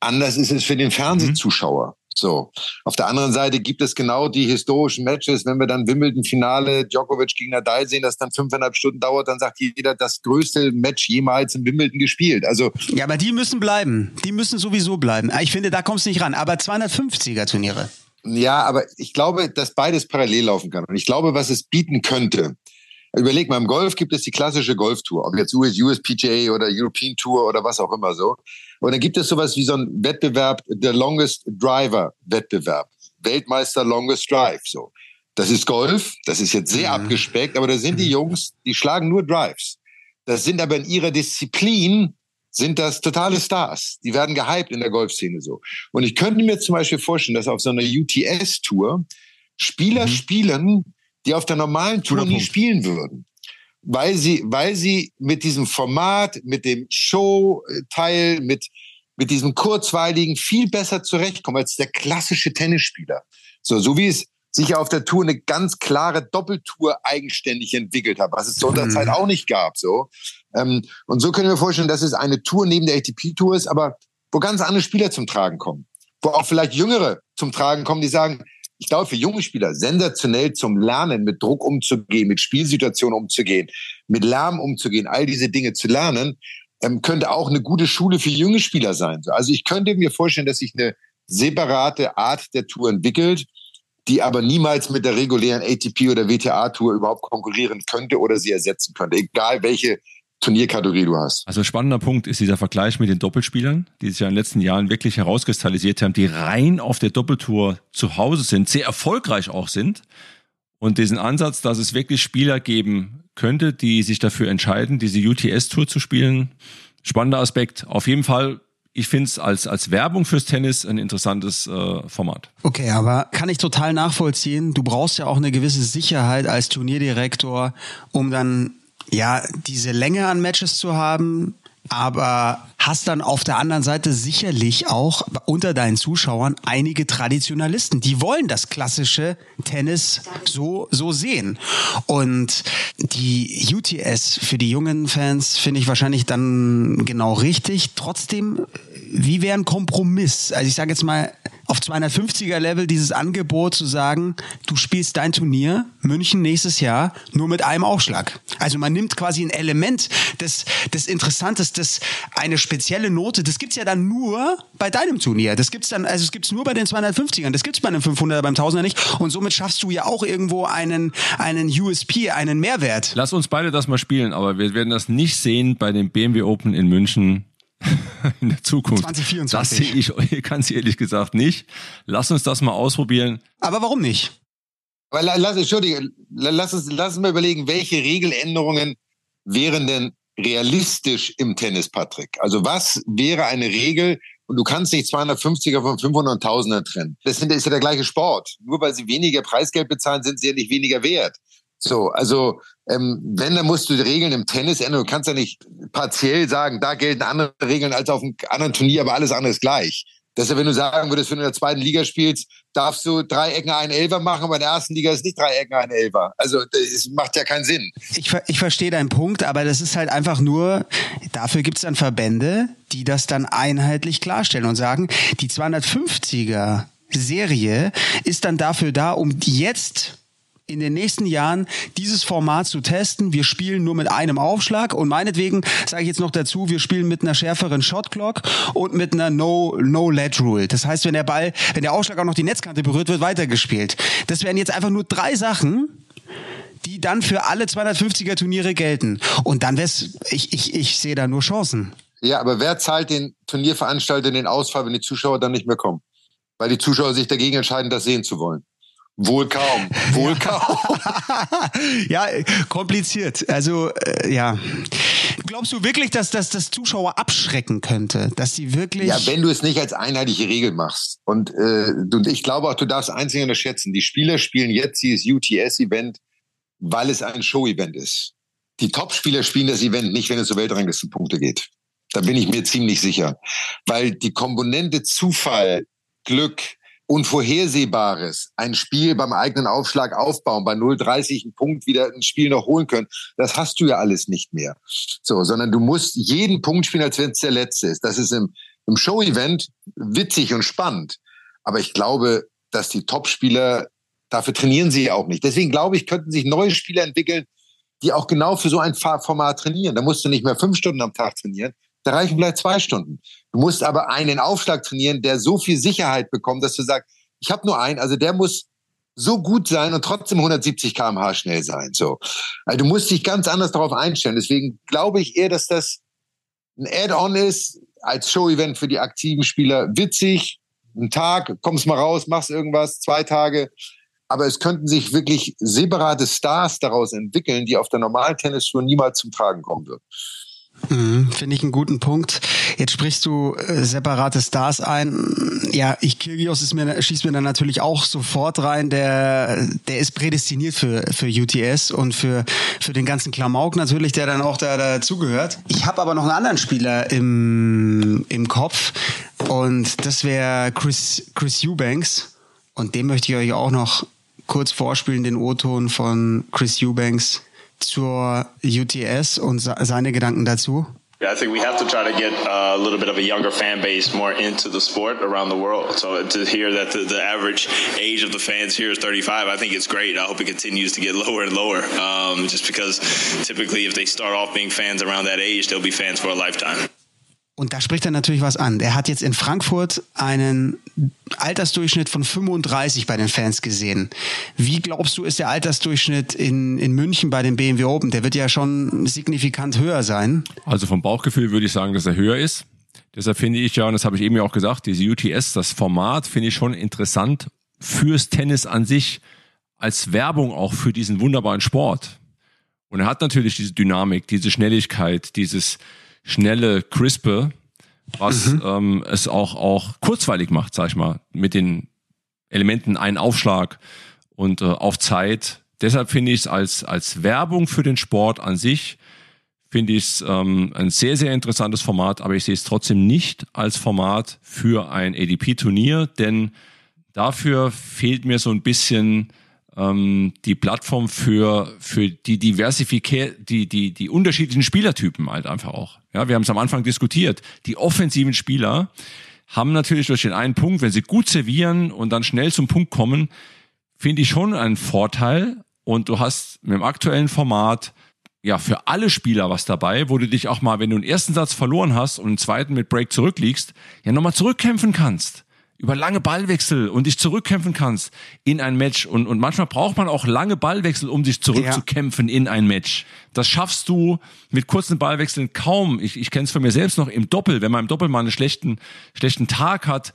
Anders ist es für den Fernsehzuschauer. So. Auf der anderen Seite gibt es genau die historischen Matches, wenn wir dann Wimbledon-Finale Djokovic gegen Nadal sehen, das dann fünfeinhalb Stunden dauert, dann sagt jeder, das größte Match jemals in Wimbledon gespielt. Also. Ja, aber die müssen bleiben. Die müssen sowieso bleiben. Ich finde, da kommst du nicht ran. Aber 250er Turniere. Ja, aber ich glaube, dass beides parallel laufen kann. Und ich glaube, was es bieten könnte, Überleg mal, im Golf gibt es die klassische Golftour, ob jetzt US, USPGA oder European Tour oder was auch immer so. Und dann gibt es sowas wie so ein Wettbewerb, der Longest Driver Wettbewerb. Weltmeister Longest Drive, so. Das ist Golf, das ist jetzt sehr mhm. abgespeckt, aber da sind die mhm. Jungs, die schlagen nur Drives. Das sind aber in ihrer Disziplin sind das totale Stars. Die werden gehypt in der Golfszene so. Und ich könnte mir zum Beispiel vorstellen, dass auf so einer UTS-Tour Spieler mhm. spielen, die auf der normalen Tour nie spielen würden. Weil sie, weil sie mit diesem Format, mit dem Show-Teil, mit, mit diesem kurzweiligen viel besser zurechtkommen als der klassische Tennisspieler. So, so wie es sich auf der Tour eine ganz klare Doppeltour eigenständig entwickelt hat, was es zu unserer mhm. Zeit auch nicht gab, so. Ähm, und so können wir vorstellen, dass es eine Tour neben der ATP-Tour ist, aber wo ganz andere Spieler zum Tragen kommen. Wo auch vielleicht Jüngere zum Tragen kommen, die sagen, ich glaube, für junge Spieler sensationell zum Lernen, mit Druck umzugehen, mit Spielsituationen umzugehen, mit Lärm umzugehen, all diese Dinge zu lernen, ähm, könnte auch eine gute Schule für junge Spieler sein. Also ich könnte mir vorstellen, dass sich eine separate Art der Tour entwickelt, die aber niemals mit der regulären ATP oder WTA-Tour überhaupt konkurrieren könnte oder sie ersetzen könnte, egal welche Turnierkategorie du hast. Also spannender Punkt ist dieser Vergleich mit den Doppelspielern, die sich ja in den letzten Jahren wirklich herauskristallisiert haben, die rein auf der Doppeltour zu Hause sind, sehr erfolgreich auch sind. Und diesen Ansatz, dass es wirklich Spieler geben könnte, die sich dafür entscheiden, diese UTS-Tour zu spielen. Spannender Aspekt. Auf jeden Fall ich finde es als, als Werbung fürs Tennis ein interessantes äh, Format. Okay, aber kann ich total nachvollziehen. Du brauchst ja auch eine gewisse Sicherheit als Turnierdirektor, um dann ja, diese Länge an Matches zu haben, aber hast dann auf der anderen Seite sicherlich auch unter deinen Zuschauern einige Traditionalisten, die wollen das klassische Tennis so so sehen und die UTS für die jungen Fans finde ich wahrscheinlich dann genau richtig. Trotzdem, wie wäre ein Kompromiss? Also ich sage jetzt mal auf 250er Level dieses Angebot zu sagen, du spielst dein Turnier München nächstes Jahr nur mit einem Aufschlag. Also man nimmt quasi ein Element des, des Interessantes, des, eine spezielle Note, das gibt's ja dann nur bei deinem Turnier. Das gibt's dann, also es gibt's nur bei den 250ern, das gibt's bei einem 500er, beim 1000er nicht. Und somit schaffst du ja auch irgendwo einen, einen USP, einen Mehrwert. Lass uns beide das mal spielen, aber wir werden das nicht sehen bei dem BMW Open in München in der Zukunft. 2024. Das sehe ich ganz ehrlich gesagt nicht. Lass uns das mal ausprobieren. Aber warum nicht? Aber lass, Entschuldige, lass uns, lass uns mal überlegen, welche Regeländerungen wären denn realistisch im Tennis, Patrick? Also was wäre eine Regel, und du kannst nicht 250er von 500 und 1000er trennen. Das ist ja der gleiche Sport. Nur weil sie weniger Preisgeld bezahlen, sind sie ja nicht weniger wert. So, also ähm, wenn, dann musst du die Regeln im Tennis ändern. Du kannst ja nicht partiell sagen, da gelten andere Regeln als auf einem anderen Turnier, aber alles andere ist gleich. Deshalb, wenn du sagen würdest, wenn du in der zweiten Liga spielst, darfst du drei Ecken einen Elfer machen, aber in der ersten Liga ist nicht drei Ecken ein Elfer. Also das macht ja keinen Sinn. Ich, ich verstehe deinen Punkt, aber das ist halt einfach nur, dafür gibt es dann Verbände, die das dann einheitlich klarstellen und sagen, die 250er Serie ist dann dafür da, um jetzt in den nächsten Jahren dieses Format zu testen. Wir spielen nur mit einem Aufschlag und meinetwegen sage ich jetzt noch dazu, wir spielen mit einer schärferen Shotclock und mit einer No No Let Rule. Das heißt, wenn der Ball, wenn der Aufschlag auch noch die Netzkante berührt, wird weitergespielt. Das wären jetzt einfach nur drei Sachen, die dann für alle 250er Turniere gelten. Und dann wär's, ich, ich, ich sehe da nur Chancen. Ja, aber wer zahlt den Turnierveranstalter den Ausfall, wenn die Zuschauer dann nicht mehr kommen? Weil die Zuschauer sich dagegen entscheiden, das sehen zu wollen. Wohl kaum, wohl kaum. ja, kompliziert. Also äh, ja. Glaubst du wirklich, dass das das Zuschauer abschrecken könnte, dass sie wirklich? Ja, wenn du es nicht als einheitliche Regel machst. Und, äh, und ich glaube auch, du darfst einzig unterschätzen. Die Spieler spielen jetzt dieses UTS-Event, weil es ein Show-Event ist. Die Top-Spieler spielen das Event nicht, wenn es zu Weltranglistenpunkte geht. Da bin ich mir ziemlich sicher, weil die Komponente Zufall, Glück, Unvorhersehbares, ein Spiel beim eigenen Aufschlag aufbauen, bei 0,30 einen Punkt wieder ein Spiel noch holen können, das hast du ja alles nicht mehr. So, sondern du musst jeden Punkt spielen, als wenn es der letzte ist. Das ist im, im Show-Event witzig und spannend. Aber ich glaube, dass die Top-Spieler, dafür trainieren sie ja auch nicht. Deswegen glaube ich, könnten sich neue Spieler entwickeln, die auch genau für so ein Format trainieren. Da musst du nicht mehr fünf Stunden am Tag trainieren, da reichen vielleicht zwei Stunden. Du musst aber einen Aufschlag trainieren, der so viel Sicherheit bekommt, dass du sagst, ich habe nur einen, also der muss so gut sein und trotzdem 170 km/h schnell sein. So, also du musst dich ganz anders darauf einstellen. Deswegen glaube ich eher, dass das ein Add-on ist als Show-Event für die aktiven Spieler. Witzig, ein Tag, kommst mal raus, machst irgendwas, zwei Tage. Aber es könnten sich wirklich separate Stars daraus entwickeln, die auf der normalen Tennistour niemals zum Tragen kommen würden. Mhm, Finde ich einen guten Punkt. Jetzt sprichst du äh, separate Stars ein. Ja, ich Kyrgios ist mir, schießt mir dann natürlich auch sofort rein. Der, der ist prädestiniert für, für UTS und für, für den ganzen Klamauk natürlich, der dann auch da dazugehört. Ich habe aber noch einen anderen Spieler im, im Kopf und das wäre Chris, Chris Eubanks. Und dem möchte ich euch auch noch kurz vorspielen, den O-Ton von Chris Eubanks zur UTS und seine Gedanken dazu? Yeah, I think we have to try to get uh, a little bit of a younger fan base more into the sport around the world. So to hear that the, the average age of the fans here is 35, I think it's great. I hope it continues to get lower and lower. Um, just because typically, if they start off being fans around that age, they'll be fans for a lifetime. Und da spricht er natürlich was an. Er hat jetzt in Frankfurt einen Altersdurchschnitt von 35 bei den Fans gesehen. Wie glaubst du, ist der Altersdurchschnitt in, in München bei den BMW Open? Der wird ja schon signifikant höher sein. Also vom Bauchgefühl würde ich sagen, dass er höher ist. Deshalb finde ich ja, und das habe ich eben ja auch gesagt, diese UTS, das Format finde ich schon interessant fürs Tennis an sich, als Werbung auch für diesen wunderbaren Sport. Und er hat natürlich diese Dynamik, diese Schnelligkeit, dieses, schnelle, crispe, was mhm. ähm, es auch, auch kurzweilig macht, sag ich mal, mit den Elementen einen Aufschlag und äh, auf Zeit. Deshalb finde ich es als, als Werbung für den Sport an sich, finde ich es ähm, ein sehr, sehr interessantes Format, aber ich sehe es trotzdem nicht als Format für ein ADP-Turnier, denn dafür fehlt mir so ein bisschen ähm, die Plattform für, für die Diversifikation, die, die, die unterschiedlichen Spielertypen halt einfach auch. Ja, wir haben es am Anfang diskutiert. Die offensiven Spieler haben natürlich durch den einen Punkt, wenn sie gut servieren und dann schnell zum Punkt kommen, finde ich schon einen Vorteil. Und du hast mit dem aktuellen Format ja für alle Spieler was dabei, wo du dich auch mal, wenn du einen ersten Satz verloren hast und einen zweiten mit Break zurückliegst, ja nochmal zurückkämpfen kannst über lange Ballwechsel und dich zurückkämpfen kannst in ein Match. Und, und manchmal braucht man auch lange Ballwechsel, um sich zurückzukämpfen ja. in ein Match. Das schaffst du mit kurzen Ballwechseln kaum. Ich, ich kenne es von mir selbst noch im Doppel. Wenn man im Doppel mal einen schlechten, schlechten Tag hat,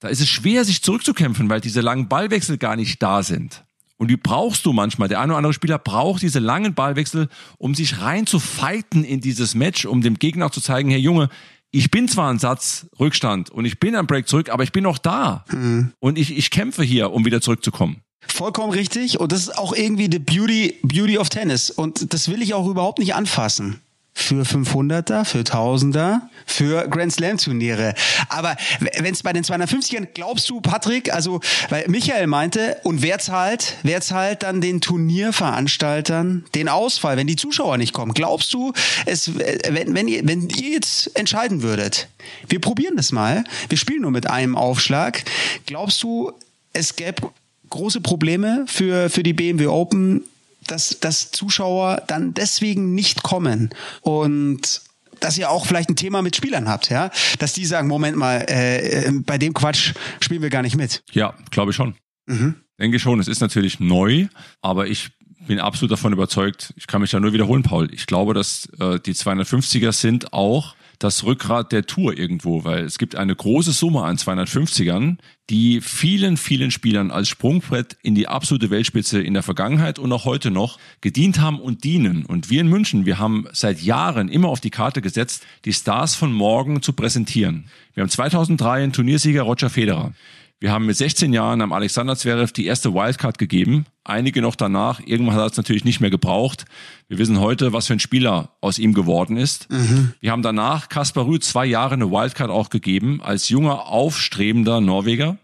da ist es schwer, sich zurückzukämpfen, weil diese langen Ballwechsel gar nicht da sind. Und die brauchst du manchmal. Der eine oder andere Spieler braucht diese langen Ballwechsel, um sich rein zu fighten in dieses Match, um dem Gegner zu zeigen, hey Junge, ich bin zwar ein Satz Rückstand und ich bin am Break zurück, aber ich bin noch da. Mhm. Und ich, ich kämpfe hier, um wieder zurückzukommen. Vollkommen richtig. Und das ist auch irgendwie the beauty, beauty of Tennis. Und das will ich auch überhaupt nicht anfassen. Für 500er, für 1000er, für Grand Slam Turniere. Aber wenn es bei den 250ern, glaubst du, Patrick, also, weil Michael meinte, und wer zahlt, wer zahlt dann den Turnierveranstaltern den Ausfall, wenn die Zuschauer nicht kommen? Glaubst du, es, wenn, wenn, ihr, wenn ihr jetzt entscheiden würdet, wir probieren das mal, wir spielen nur mit einem Aufschlag, glaubst du, es gäbe große Probleme für, für die BMW Open, dass, dass Zuschauer dann deswegen nicht kommen und dass ihr auch vielleicht ein Thema mit Spielern habt, ja, dass die sagen, Moment mal, äh, bei dem Quatsch spielen wir gar nicht mit. Ja, glaube ich schon. Mhm. Denke schon, es ist natürlich neu, aber ich bin absolut davon überzeugt, ich kann mich da nur wiederholen, Paul. Ich glaube, dass äh, die 250er sind auch das Rückgrat der Tour irgendwo, weil es gibt eine große Summe an 250ern, die vielen, vielen Spielern als Sprungbrett in die absolute Weltspitze in der Vergangenheit und auch heute noch gedient haben und dienen. Und wir in München, wir haben seit Jahren immer auf die Karte gesetzt, die Stars von morgen zu präsentieren. Wir haben 2003 einen Turniersieger Roger Federer. Wir haben mit 16 Jahren am Alexander Zverev die erste Wildcard gegeben. Einige noch danach. Irgendwann hat er es natürlich nicht mehr gebraucht. Wir wissen heute, was für ein Spieler aus ihm geworden ist. Mhm. Wir haben danach Kaspar Rüth zwei Jahre eine Wildcard auch gegeben als junger, aufstrebender Norweger.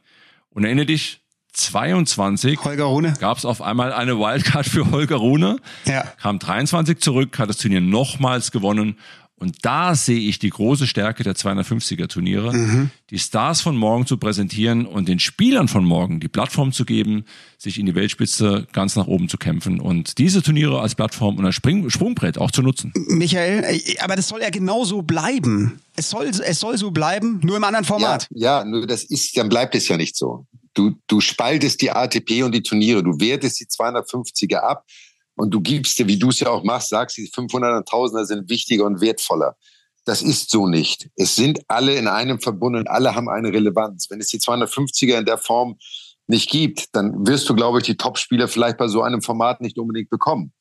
Und erinnere dich, 22 Holger Rune. gab es auf einmal eine Wildcard für Holger Rune. Ja. Kam 23 zurück, hat das Turnier nochmals gewonnen und da sehe ich die große Stärke der 250er Turniere, mhm. die Stars von morgen zu präsentieren und den Spielern von morgen die Plattform zu geben, sich in die Weltspitze ganz nach oben zu kämpfen und diese Turniere als Plattform und als Spring Sprungbrett auch zu nutzen. Michael, äh, aber das soll ja genauso bleiben. Es soll, es soll so bleiben, nur im anderen Format. Ja, ja, nur das ist, dann bleibt es ja nicht so. Du, du spaltest die ATP und die Turniere, du wertest die 250er ab und du gibst dir, wie du es ja auch machst, sagst, die 500 und 1000er sind wichtiger und wertvoller. Das ist so nicht. Es sind alle in einem verbunden, alle haben eine Relevanz. Wenn es die 250er in der Form nicht gibt, dann wirst du, glaube ich, die Topspieler vielleicht bei so einem Format nicht unbedingt bekommen.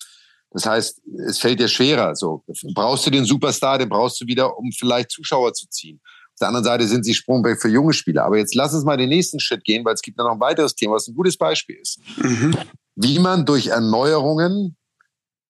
Das heißt, es fällt dir schwerer. So brauchst du den Superstar, den brauchst du wieder, um vielleicht Zuschauer zu ziehen. Auf der anderen Seite sind sie Sprungbrett für junge Spieler. Aber jetzt lass uns mal den nächsten Schritt gehen, weil es gibt da noch ein weiteres Thema, was ein gutes Beispiel ist. Mhm wie man durch Erneuerungen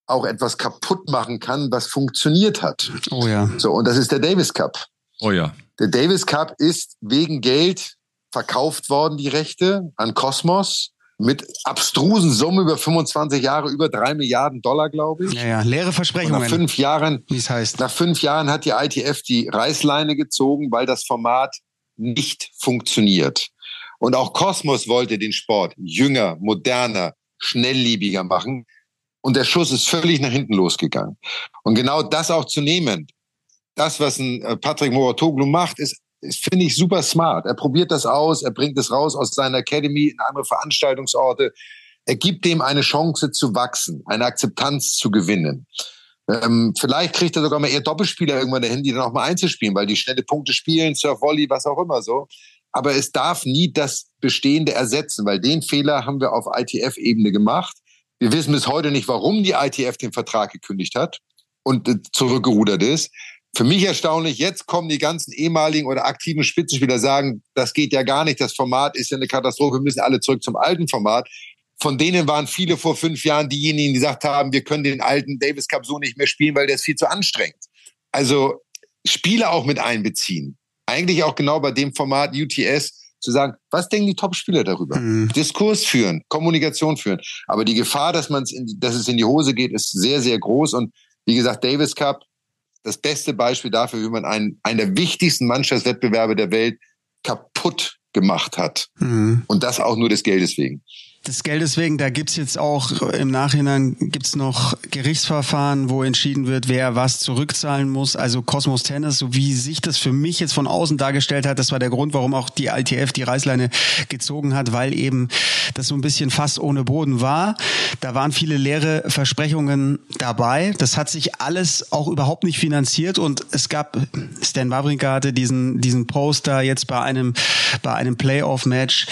auch etwas kaputt machen kann, was funktioniert hat. Oh ja. So, und das ist der Davis Cup. Oh ja. Der Davis Cup ist wegen Geld verkauft worden, die Rechte an Kosmos mit abstrusen Summen über 25 Jahre, über drei Milliarden Dollar, glaube ich. Ja, ja, leere Versprechungen. Und nach fünf Jahren, wie es heißt. Nach fünf Jahren hat die ITF die Reißleine gezogen, weil das Format nicht funktioniert. Und auch Kosmos wollte den Sport jünger, moderner, schnellliebiger machen. Und der Schuss ist völlig nach hinten losgegangen. Und genau das auch zu nehmen, das, was ein äh, Patrick Moratoglu macht, ist, ist finde ich, super smart. Er probiert das aus, er bringt es raus aus seiner Academy in andere Veranstaltungsorte. Er gibt dem eine Chance zu wachsen, eine Akzeptanz zu gewinnen. Ähm, vielleicht kriegt er sogar mal eher Doppelspieler irgendwann dahin, die dann auch mal einzuspielen, weil die schnelle Punkte spielen, Surf Volley, was auch immer so aber es darf nie das Bestehende ersetzen, weil den Fehler haben wir auf ITF-Ebene gemacht. Wir wissen bis heute nicht, warum die ITF den Vertrag gekündigt hat und äh, zurückgerudert ist. Für mich erstaunlich, jetzt kommen die ganzen ehemaligen oder aktiven Spitzenspieler sagen, das geht ja gar nicht, das Format ist ja eine Katastrophe, wir müssen alle zurück zum alten Format. Von denen waren viele vor fünf Jahren diejenigen, die gesagt haben, wir können den alten Davis Cup so nicht mehr spielen, weil der ist viel zu anstrengend. Also Spieler auch mit einbeziehen eigentlich auch genau bei dem Format UTS zu sagen, was denken die Top-Spieler darüber? Mhm. Diskurs führen, Kommunikation führen. Aber die Gefahr, dass, man's in, dass es in die Hose geht, ist sehr, sehr groß. Und wie gesagt, Davis Cup, das beste Beispiel dafür, wie man einen, einen der wichtigsten Mannschaftswettbewerbe der Welt kaputt gemacht hat. Mhm. Und das auch nur des Geldes wegen des Geldes wegen, da gibt's jetzt auch im Nachhinein gibt's noch Gerichtsverfahren, wo entschieden wird, wer was zurückzahlen muss. Also Cosmos Tennis, so wie sich das für mich jetzt von außen dargestellt hat, das war der Grund, warum auch die ITF die Reißleine gezogen hat, weil eben das so ein bisschen Fass ohne Boden war. Da waren viele leere Versprechungen dabei. Das hat sich alles auch überhaupt nicht finanziert und es gab, Stan Wawrinka hatte diesen, diesen Poster jetzt bei einem, bei einem Playoff-Match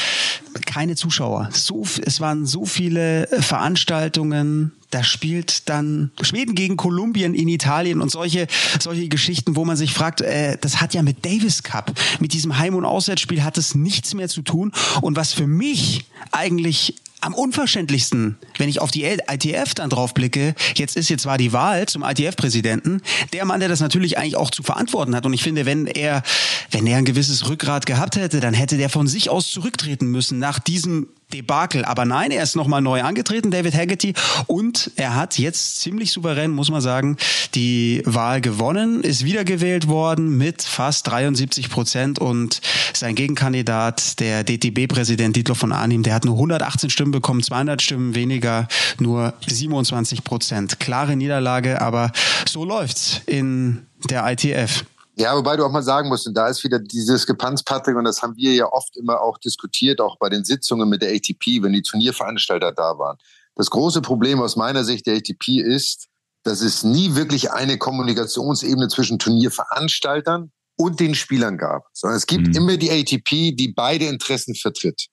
keine Zuschauer. So, es waren so viele Veranstaltungen. Da spielt dann Schweden gegen Kolumbien in Italien und solche, solche Geschichten, wo man sich fragt, äh, das hat ja mit Davis Cup, mit diesem Heim- und Auswärtsspiel hat es nichts mehr zu tun. Und was für mich eigentlich am unverständlichsten, wenn ich auf die ITF dann drauf blicke, jetzt ist jetzt zwar die Wahl zum ITF-Präsidenten, der Mann, der das natürlich eigentlich auch zu verantworten hat. Und ich finde, wenn er, wenn er ein gewisses Rückgrat gehabt hätte, dann hätte der von sich aus zurücktreten müssen nach diesem Debakel. Aber nein, er ist nochmal neu angetreten, David Haggerty. Und er hat jetzt ziemlich souverän, muss man sagen, die Wahl gewonnen, ist wiedergewählt worden mit fast 73 Prozent. Und sein Gegenkandidat, der DTB-Präsident Dietloff von Arnim, der hat nur 118 Stimmen bekommen, 200 Stimmen weniger, nur 27 Prozent. Klare Niederlage, aber so läuft's in der ITF. Ja, wobei du auch mal sagen musst, und da ist wieder diese Diskrepanz, Patrick, und das haben wir ja oft immer auch diskutiert, auch bei den Sitzungen mit der ATP, wenn die Turnierveranstalter da waren. Das große Problem aus meiner Sicht der ATP ist, dass es nie wirklich eine Kommunikationsebene zwischen Turnierveranstaltern und den Spielern gab, sondern es gibt mhm. immer die ATP, die beide Interessen vertritt.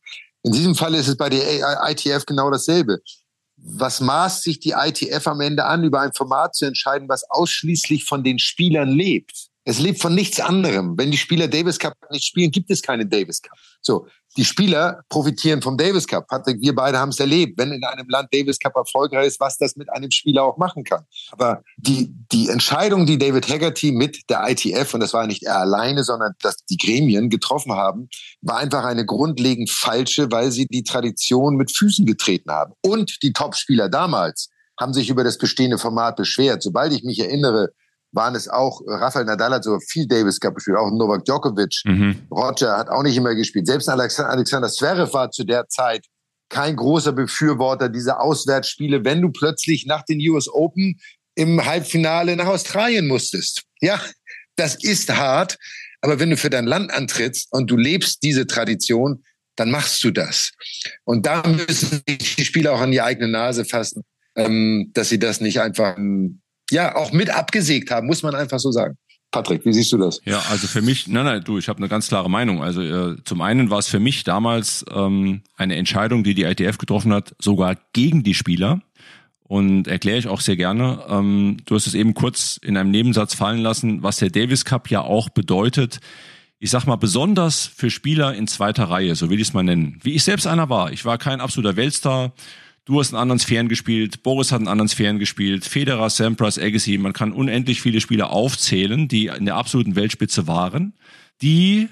In diesem Fall ist es bei der ITF genau dasselbe. Was maßt sich die ITF am Ende an, über ein Format zu entscheiden, was ausschließlich von den Spielern lebt? Es lebt von nichts anderem. Wenn die Spieler Davis Cup nicht spielen, gibt es keine Davis Cup. So, die Spieler profitieren vom Davis Cup. Patrick, wir beide haben es erlebt, wenn in einem Land Davis Cup erfolgreich ist, was das mit einem Spieler auch machen kann. Aber die, die Entscheidung, die David Haggerty mit der ITF, und das war nicht er alleine, sondern dass die Gremien getroffen haben, war einfach eine grundlegend falsche, weil sie die Tradition mit Füßen getreten haben. Und die Topspieler damals haben sich über das bestehende Format beschwert. Sobald ich mich erinnere, waren es auch, Rafael Nadal hat so viel Davis Cup gespielt, auch Novak Djokovic. Mhm. Roger hat auch nicht immer gespielt. Selbst Alexander Zverev war zu der Zeit kein großer Befürworter dieser Auswärtsspiele, wenn du plötzlich nach den US Open im Halbfinale nach Australien musstest. Ja, das ist hart. Aber wenn du für dein Land antrittst und du lebst diese Tradition, dann machst du das. Und da müssen sich die Spieler auch an die eigene Nase fassen, ähm, dass sie das nicht einfach ja auch mit abgesägt haben, muss man einfach so sagen. Patrick, wie siehst du das? Ja, also für mich, nein, nein, du, ich habe eine ganz klare Meinung. Also äh, zum einen war es für mich damals ähm, eine Entscheidung, die die ITF getroffen hat, sogar gegen die Spieler. Und erkläre ich auch sehr gerne. Ähm, du hast es eben kurz in einem Nebensatz fallen lassen, was der Davis Cup ja auch bedeutet. Ich sag mal, besonders für Spieler in zweiter Reihe, so will ich es mal nennen. Wie ich selbst einer war. Ich war kein absoluter Weltstar. Du hast in anderen Sphären gespielt, Boris hat in anderen Sphären gespielt, Federer, Sampras, Agassi, man kann unendlich viele Spieler aufzählen, die in der absoluten Weltspitze waren, die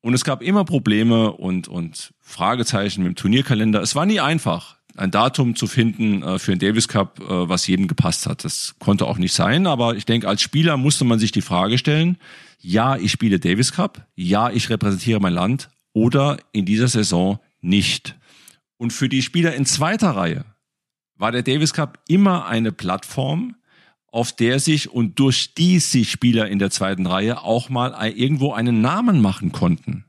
und es gab immer Probleme und und Fragezeichen mit dem Turnierkalender. Es war nie einfach, ein Datum zu finden äh, für den Davis Cup, äh, was jedem gepasst hat. Das konnte auch nicht sein, aber ich denke, als Spieler musste man sich die Frage stellen, ja, ich spiele Davis Cup, ja, ich repräsentiere mein Land oder in dieser Saison nicht. Und für die Spieler in zweiter Reihe war der Davis Cup immer eine Plattform, auf der sich und durch die sich Spieler in der zweiten Reihe auch mal irgendwo einen Namen machen konnten.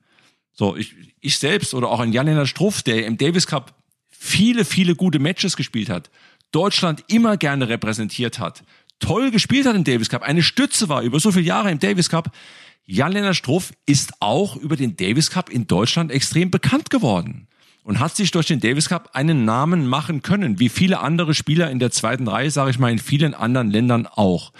So, ich, ich selbst oder auch ein Jan-Lennart Struff, der im Davis Cup viele, viele gute Matches gespielt hat, Deutschland immer gerne repräsentiert hat, toll gespielt hat im Davis Cup, eine Stütze war über so viele Jahre im Davis Cup. Jan-Lennart Struff ist auch über den Davis Cup in Deutschland extrem bekannt geworden und hat sich durch den Davis Cup einen Namen machen können, wie viele andere Spieler in der zweiten Reihe, sage ich mal, in vielen anderen Ländern auch.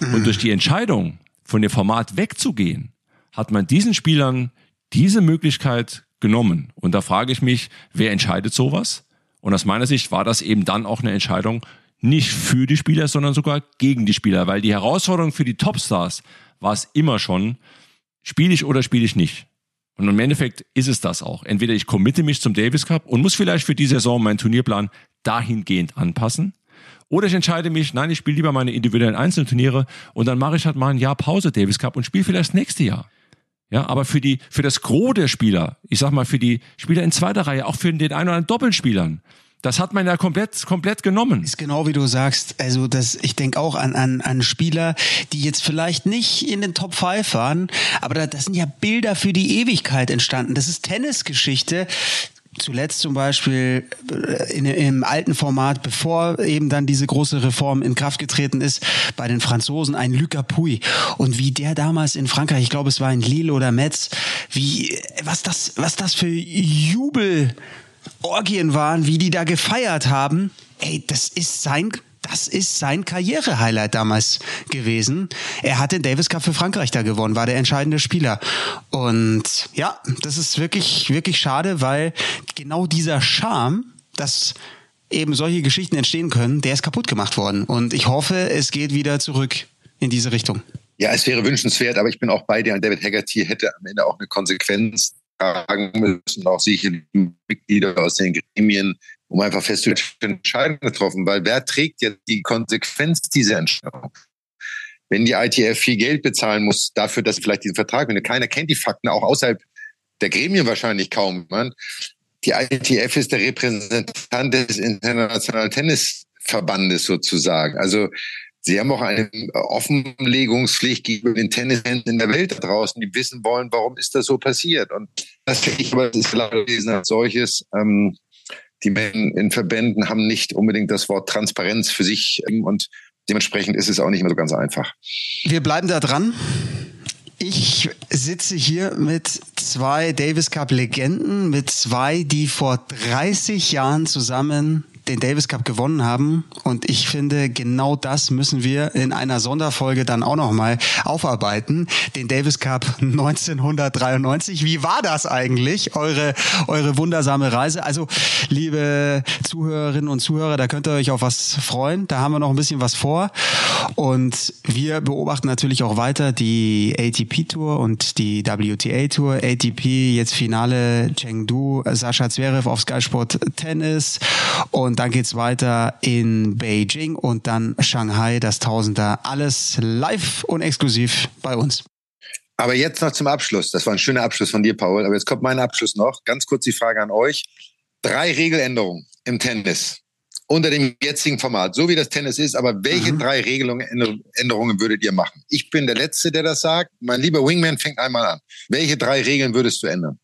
Und durch die Entscheidung, von dem Format wegzugehen, hat man diesen Spielern diese Möglichkeit genommen. Und da frage ich mich, wer entscheidet sowas? Und aus meiner Sicht war das eben dann auch eine Entscheidung nicht für die Spieler, sondern sogar gegen die Spieler, weil die Herausforderung für die Topstars war es immer schon, spiele ich oder spiele ich nicht. Und im Endeffekt ist es das auch. Entweder ich committe mich zum Davis Cup und muss vielleicht für die Saison meinen Turnierplan dahingehend anpassen. Oder ich entscheide mich, nein, ich spiele lieber meine individuellen Einzelturniere und dann mache ich halt mal ein Jahr Pause Davis Cup und spiele vielleicht das nächste Jahr. Ja, aber für die, für das Gros der Spieler, ich sag mal, für die Spieler in zweiter Reihe, auch für den einen oder anderen Doppelspielern, das hat man ja komplett, komplett genommen. Ist genau wie du sagst. Also das, ich denke auch an, an, an Spieler, die jetzt vielleicht nicht in den Top 5 waren, aber da, das sind ja Bilder für die Ewigkeit entstanden. Das ist Tennisgeschichte zuletzt zum Beispiel äh, in, im alten Format, bevor eben dann diese große Reform in Kraft getreten ist, bei den Franzosen ein Lucas Pouy. Und wie der damals in Frankreich, ich glaube es war in Lille oder Metz, wie, was das, was das für Jubel Orgien waren, wie die da gefeiert haben. Ey, das ist sein das ist sein Karriere-Highlight damals gewesen. Er hat den Davis Cup für Frankreich da gewonnen, war der entscheidende Spieler. Und ja, das ist wirklich, wirklich schade, weil genau dieser Charme dass eben solche Geschichten entstehen können, der ist kaputt gemacht worden. Und ich hoffe, es geht wieder zurück in diese Richtung. Ja, es wäre wünschenswert, aber ich bin auch bei dir. David Haggerty hätte am Ende auch eine Konsequenz tragen müssen, auch sicher Mitglieder aus den Gremien, um einfach festzustellen, Entscheidungen getroffen. Weil wer trägt jetzt die Konsequenz dieser Entscheidung? Wenn die ITF viel Geld bezahlen muss dafür, dass vielleicht diesen Vertrag, wenn keiner kennt die Fakten, auch außerhalb der Gremien wahrscheinlich kaum, man, die ITF ist der Repräsentant des Internationalen Tennisverbandes sozusagen. Also Sie haben auch eine Offenlegungspflicht gegenüber den Tennisfans in der Welt da draußen, die wissen wollen, warum ist das so passiert. Und das finde ich aber das Wesen als solches. Ähm, die Menschen in Verbänden haben nicht unbedingt das Wort Transparenz für sich und dementsprechend ist es auch nicht mehr so ganz einfach. Wir bleiben da dran. Ich sitze hier mit zwei Davis Cup Legenden, mit zwei, die vor 30 Jahren zusammen den Davis Cup gewonnen haben. Und ich finde, genau das müssen wir in einer Sonderfolge dann auch nochmal aufarbeiten. Den Davis Cup 1993. Wie war das eigentlich? Eure, eure wundersame Reise. Also, liebe Zuhörerinnen und Zuhörer, da könnt ihr euch auf was freuen. Da haben wir noch ein bisschen was vor. Und wir beobachten natürlich auch weiter die ATP Tour und die WTA Tour. ATP jetzt Finale Chengdu, Sascha Zverev auf Sky Sport Tennis und und dann geht's weiter in Beijing und dann Shanghai, das Tausender. Alles live und exklusiv bei uns. Aber jetzt noch zum Abschluss. Das war ein schöner Abschluss von dir, Paul. Aber jetzt kommt mein Abschluss noch. Ganz kurz die Frage an euch. Drei Regeländerungen im Tennis unter dem jetzigen Format, so wie das Tennis ist, aber welche mhm. drei Regelungen, Änderungen würdet ihr machen? Ich bin der Letzte, der das sagt. Mein lieber Wingman fängt einmal an. Welche drei Regeln würdest du ändern?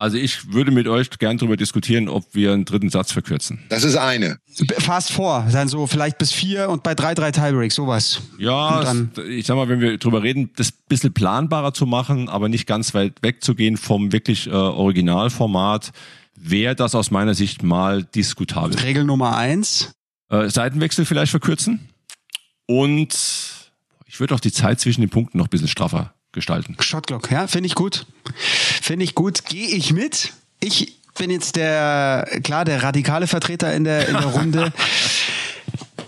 Also ich würde mit euch gern darüber diskutieren, ob wir einen dritten Satz verkürzen. Das ist eine. Fast vor, dann so vielleicht bis vier und bei drei, drei Tiebreaks, sowas. Ja, ich sag mal, wenn wir drüber reden, das bisschen planbarer zu machen, aber nicht ganz weit wegzugehen vom wirklich äh, Originalformat, wäre das aus meiner Sicht mal diskutabel. Regel Nummer eins. Äh, Seitenwechsel vielleicht verkürzen. Und ich würde auch die Zeit zwischen den Punkten noch ein bisschen straffer gestalten. Shotglock, ja, finde ich gut. Finde ich gut. Gehe ich mit. Ich bin jetzt der, klar, der radikale Vertreter in der, in der Runde.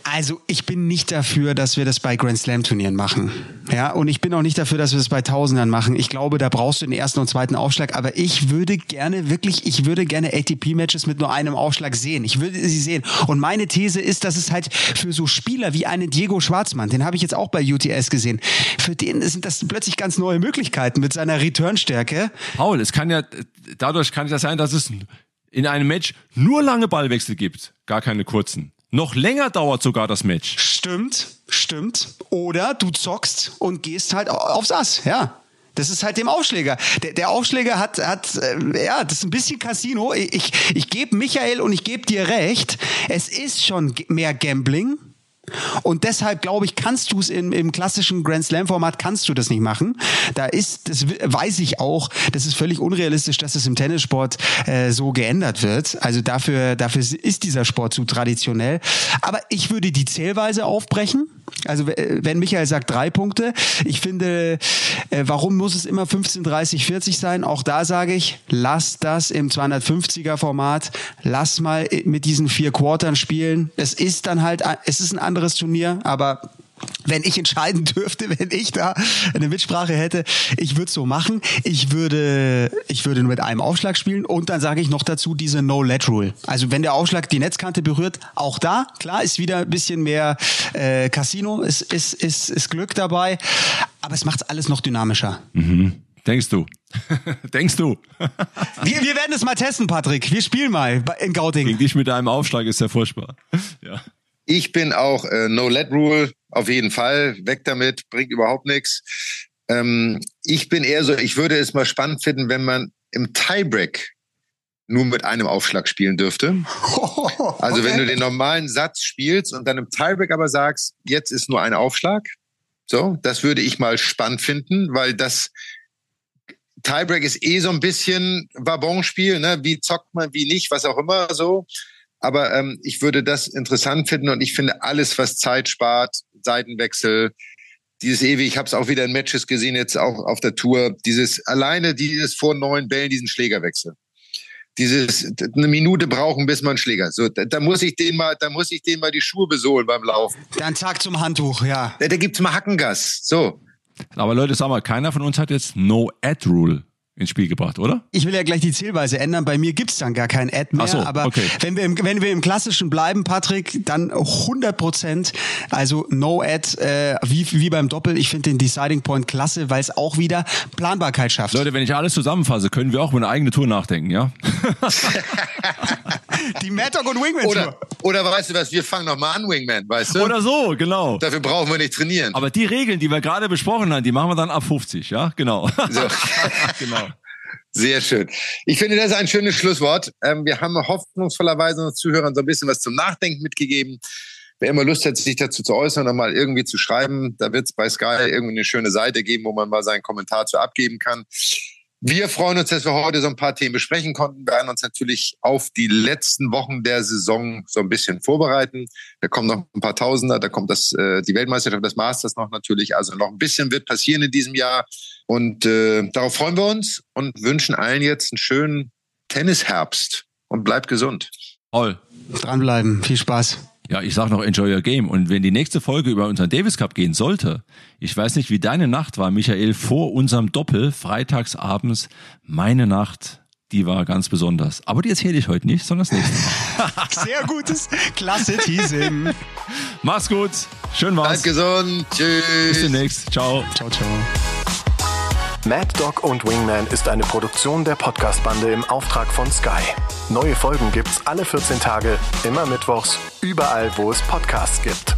Also ich bin nicht dafür, dass wir das bei Grand Slam Turnieren machen. Ja, und ich bin auch nicht dafür, dass wir das bei Tausendern machen. Ich glaube, da brauchst du den ersten und zweiten Aufschlag. Aber ich würde gerne wirklich, ich würde gerne ATP-Matches mit nur einem Aufschlag sehen. Ich würde sie sehen. Und meine These ist, dass es halt für so Spieler wie einen Diego Schwarzmann, den habe ich jetzt auch bei UTS gesehen, für den sind das plötzlich ganz neue Möglichkeiten mit seiner Returnstärke. Paul, es kann ja, dadurch kann es ja sein, dass es in einem Match nur lange Ballwechsel gibt, gar keine kurzen. Noch länger dauert sogar das Match. Stimmt, stimmt. Oder du zockst und gehst halt aufs Ass, ja. Das ist halt dem Aufschläger. Der, der Aufschläger hat, hat äh, ja, das ist ein bisschen Casino. Ich, ich, ich gebe Michael und ich gebe dir recht. Es ist schon mehr Gambling. Und deshalb glaube ich, kannst du es im, im klassischen Grand Slam Format kannst du das nicht machen. Da ist, das weiß ich auch, das ist völlig unrealistisch, dass es im Tennissport äh, so geändert wird. Also dafür, dafür ist dieser Sport zu traditionell. Aber ich würde die Zählweise aufbrechen. Also wenn Michael sagt drei Punkte, ich finde, äh, warum muss es immer 15, 30, 40 sein? Auch da sage ich, lass das im 250er Format, lass mal mit diesen vier Quartern spielen. Es ist dann halt, es ist ein anderes Turnier, aber wenn ich entscheiden dürfte, wenn ich da eine Mitsprache hätte, ich würde so machen. Ich würde, ich würde nur mit einem Aufschlag spielen und dann sage ich noch dazu diese No-Let-Rule. Also wenn der Aufschlag die Netzkante berührt, auch da, klar, ist wieder ein bisschen mehr äh, Casino, ist, ist, ist, ist Glück dabei, aber es macht alles noch dynamischer. Mhm. Denkst du? Denkst du? wir, wir werden es mal testen, Patrick. Wir spielen mal in Gauting. Gegen dich mit einem Aufschlag ist ja furchtbar. Ja. Ich bin auch äh, No-Let-Rule, auf jeden Fall. Weg damit, bringt überhaupt nichts. Ähm, ich bin eher so, ich würde es mal spannend finden, wenn man im Tiebreak nur mit einem Aufschlag spielen dürfte. Also okay. wenn du den normalen Satz spielst und dann im Tiebreak aber sagst, jetzt ist nur ein Aufschlag. So, das würde ich mal spannend finden, weil das Tiebreak ist eh so ein bisschen Wabonspiel, ne? Wie zockt man, wie nicht, was auch immer so. Aber ähm, ich würde das interessant finden und ich finde alles, was Zeit spart, Seitenwechsel, dieses ewig, ich habe es auch wieder in Matches gesehen, jetzt auch auf der Tour, dieses alleine dieses vor neun Bällen, diesen Schlägerwechsel. dieses eine Minute brauchen, bis man Schläger. So, da, da, muss ich den mal, da muss ich den mal die Schuhe besohlen beim Laufen. Dann Tag zum Handtuch, ja. Da, da gibt's mal Hackengas. So. Aber Leute, sag mal, keiner von uns hat jetzt No Ad Rule ins Spiel gebracht, oder? Ich will ja gleich die Zählweise ändern. Bei mir gibt's dann gar kein Ad mehr. Ach so, aber okay. wenn, wir im, wenn wir im Klassischen bleiben, Patrick, dann 100 Prozent. Also No Ad, äh, wie, wie beim Doppel. Ich finde den Deciding Point klasse, weil es auch wieder Planbarkeit schafft. Leute, wenn ich alles zusammenfasse, können wir auch über eine eigene Tour nachdenken, ja? die Mad Dog und Wingman Oder, oder weißt du was, wir fangen nochmal an, Wingman, weißt du? Oder so, genau. Dafür brauchen wir nicht trainieren. Aber die Regeln, die wir gerade besprochen haben, die machen wir dann ab 50, ja? Genau. So. genau. Sehr schön. Ich finde, das ist ein schönes Schlusswort. Ähm, wir haben hoffnungsvollerweise unseren Zuhörern so ein bisschen was zum Nachdenken mitgegeben. Wer immer Lust hat, sich dazu zu äußern und mal irgendwie zu schreiben, da wird es bei Sky irgendwie eine schöne Seite geben, wo man mal seinen Kommentar zu abgeben kann. Wir freuen uns, dass wir heute so ein paar Themen besprechen konnten. Wir werden uns natürlich auf die letzten Wochen der Saison so ein bisschen vorbereiten. Da kommen noch ein paar Tausender, da kommt das, äh, die Weltmeisterschaft, das Masters noch natürlich. Also noch ein bisschen wird passieren in diesem Jahr. Und äh, darauf freuen wir uns und wünschen allen jetzt einen schönen Tennisherbst und bleibt gesund. Toll. Dranbleiben. Viel Spaß. Ja, ich sag noch Enjoy Your Game. Und wenn die nächste Folge über unseren Davis Cup gehen sollte, ich weiß nicht, wie deine Nacht war, Michael, vor unserem Doppel, freitags abends, meine Nacht, die war ganz besonders. Aber die erzähle ich heute nicht, sondern das nächste Mal. Sehr gutes, klasse Teasing. Mach's gut. Schön war's. Bleibt gesund. Tschüss. Bis demnächst. Ciao. Ciao, ciao. Mad Dog und Wingman ist eine Produktion der Podcast-Bande im Auftrag von Sky. Neue Folgen gibt's alle 14 Tage, immer mittwochs, überall, wo es Podcasts gibt.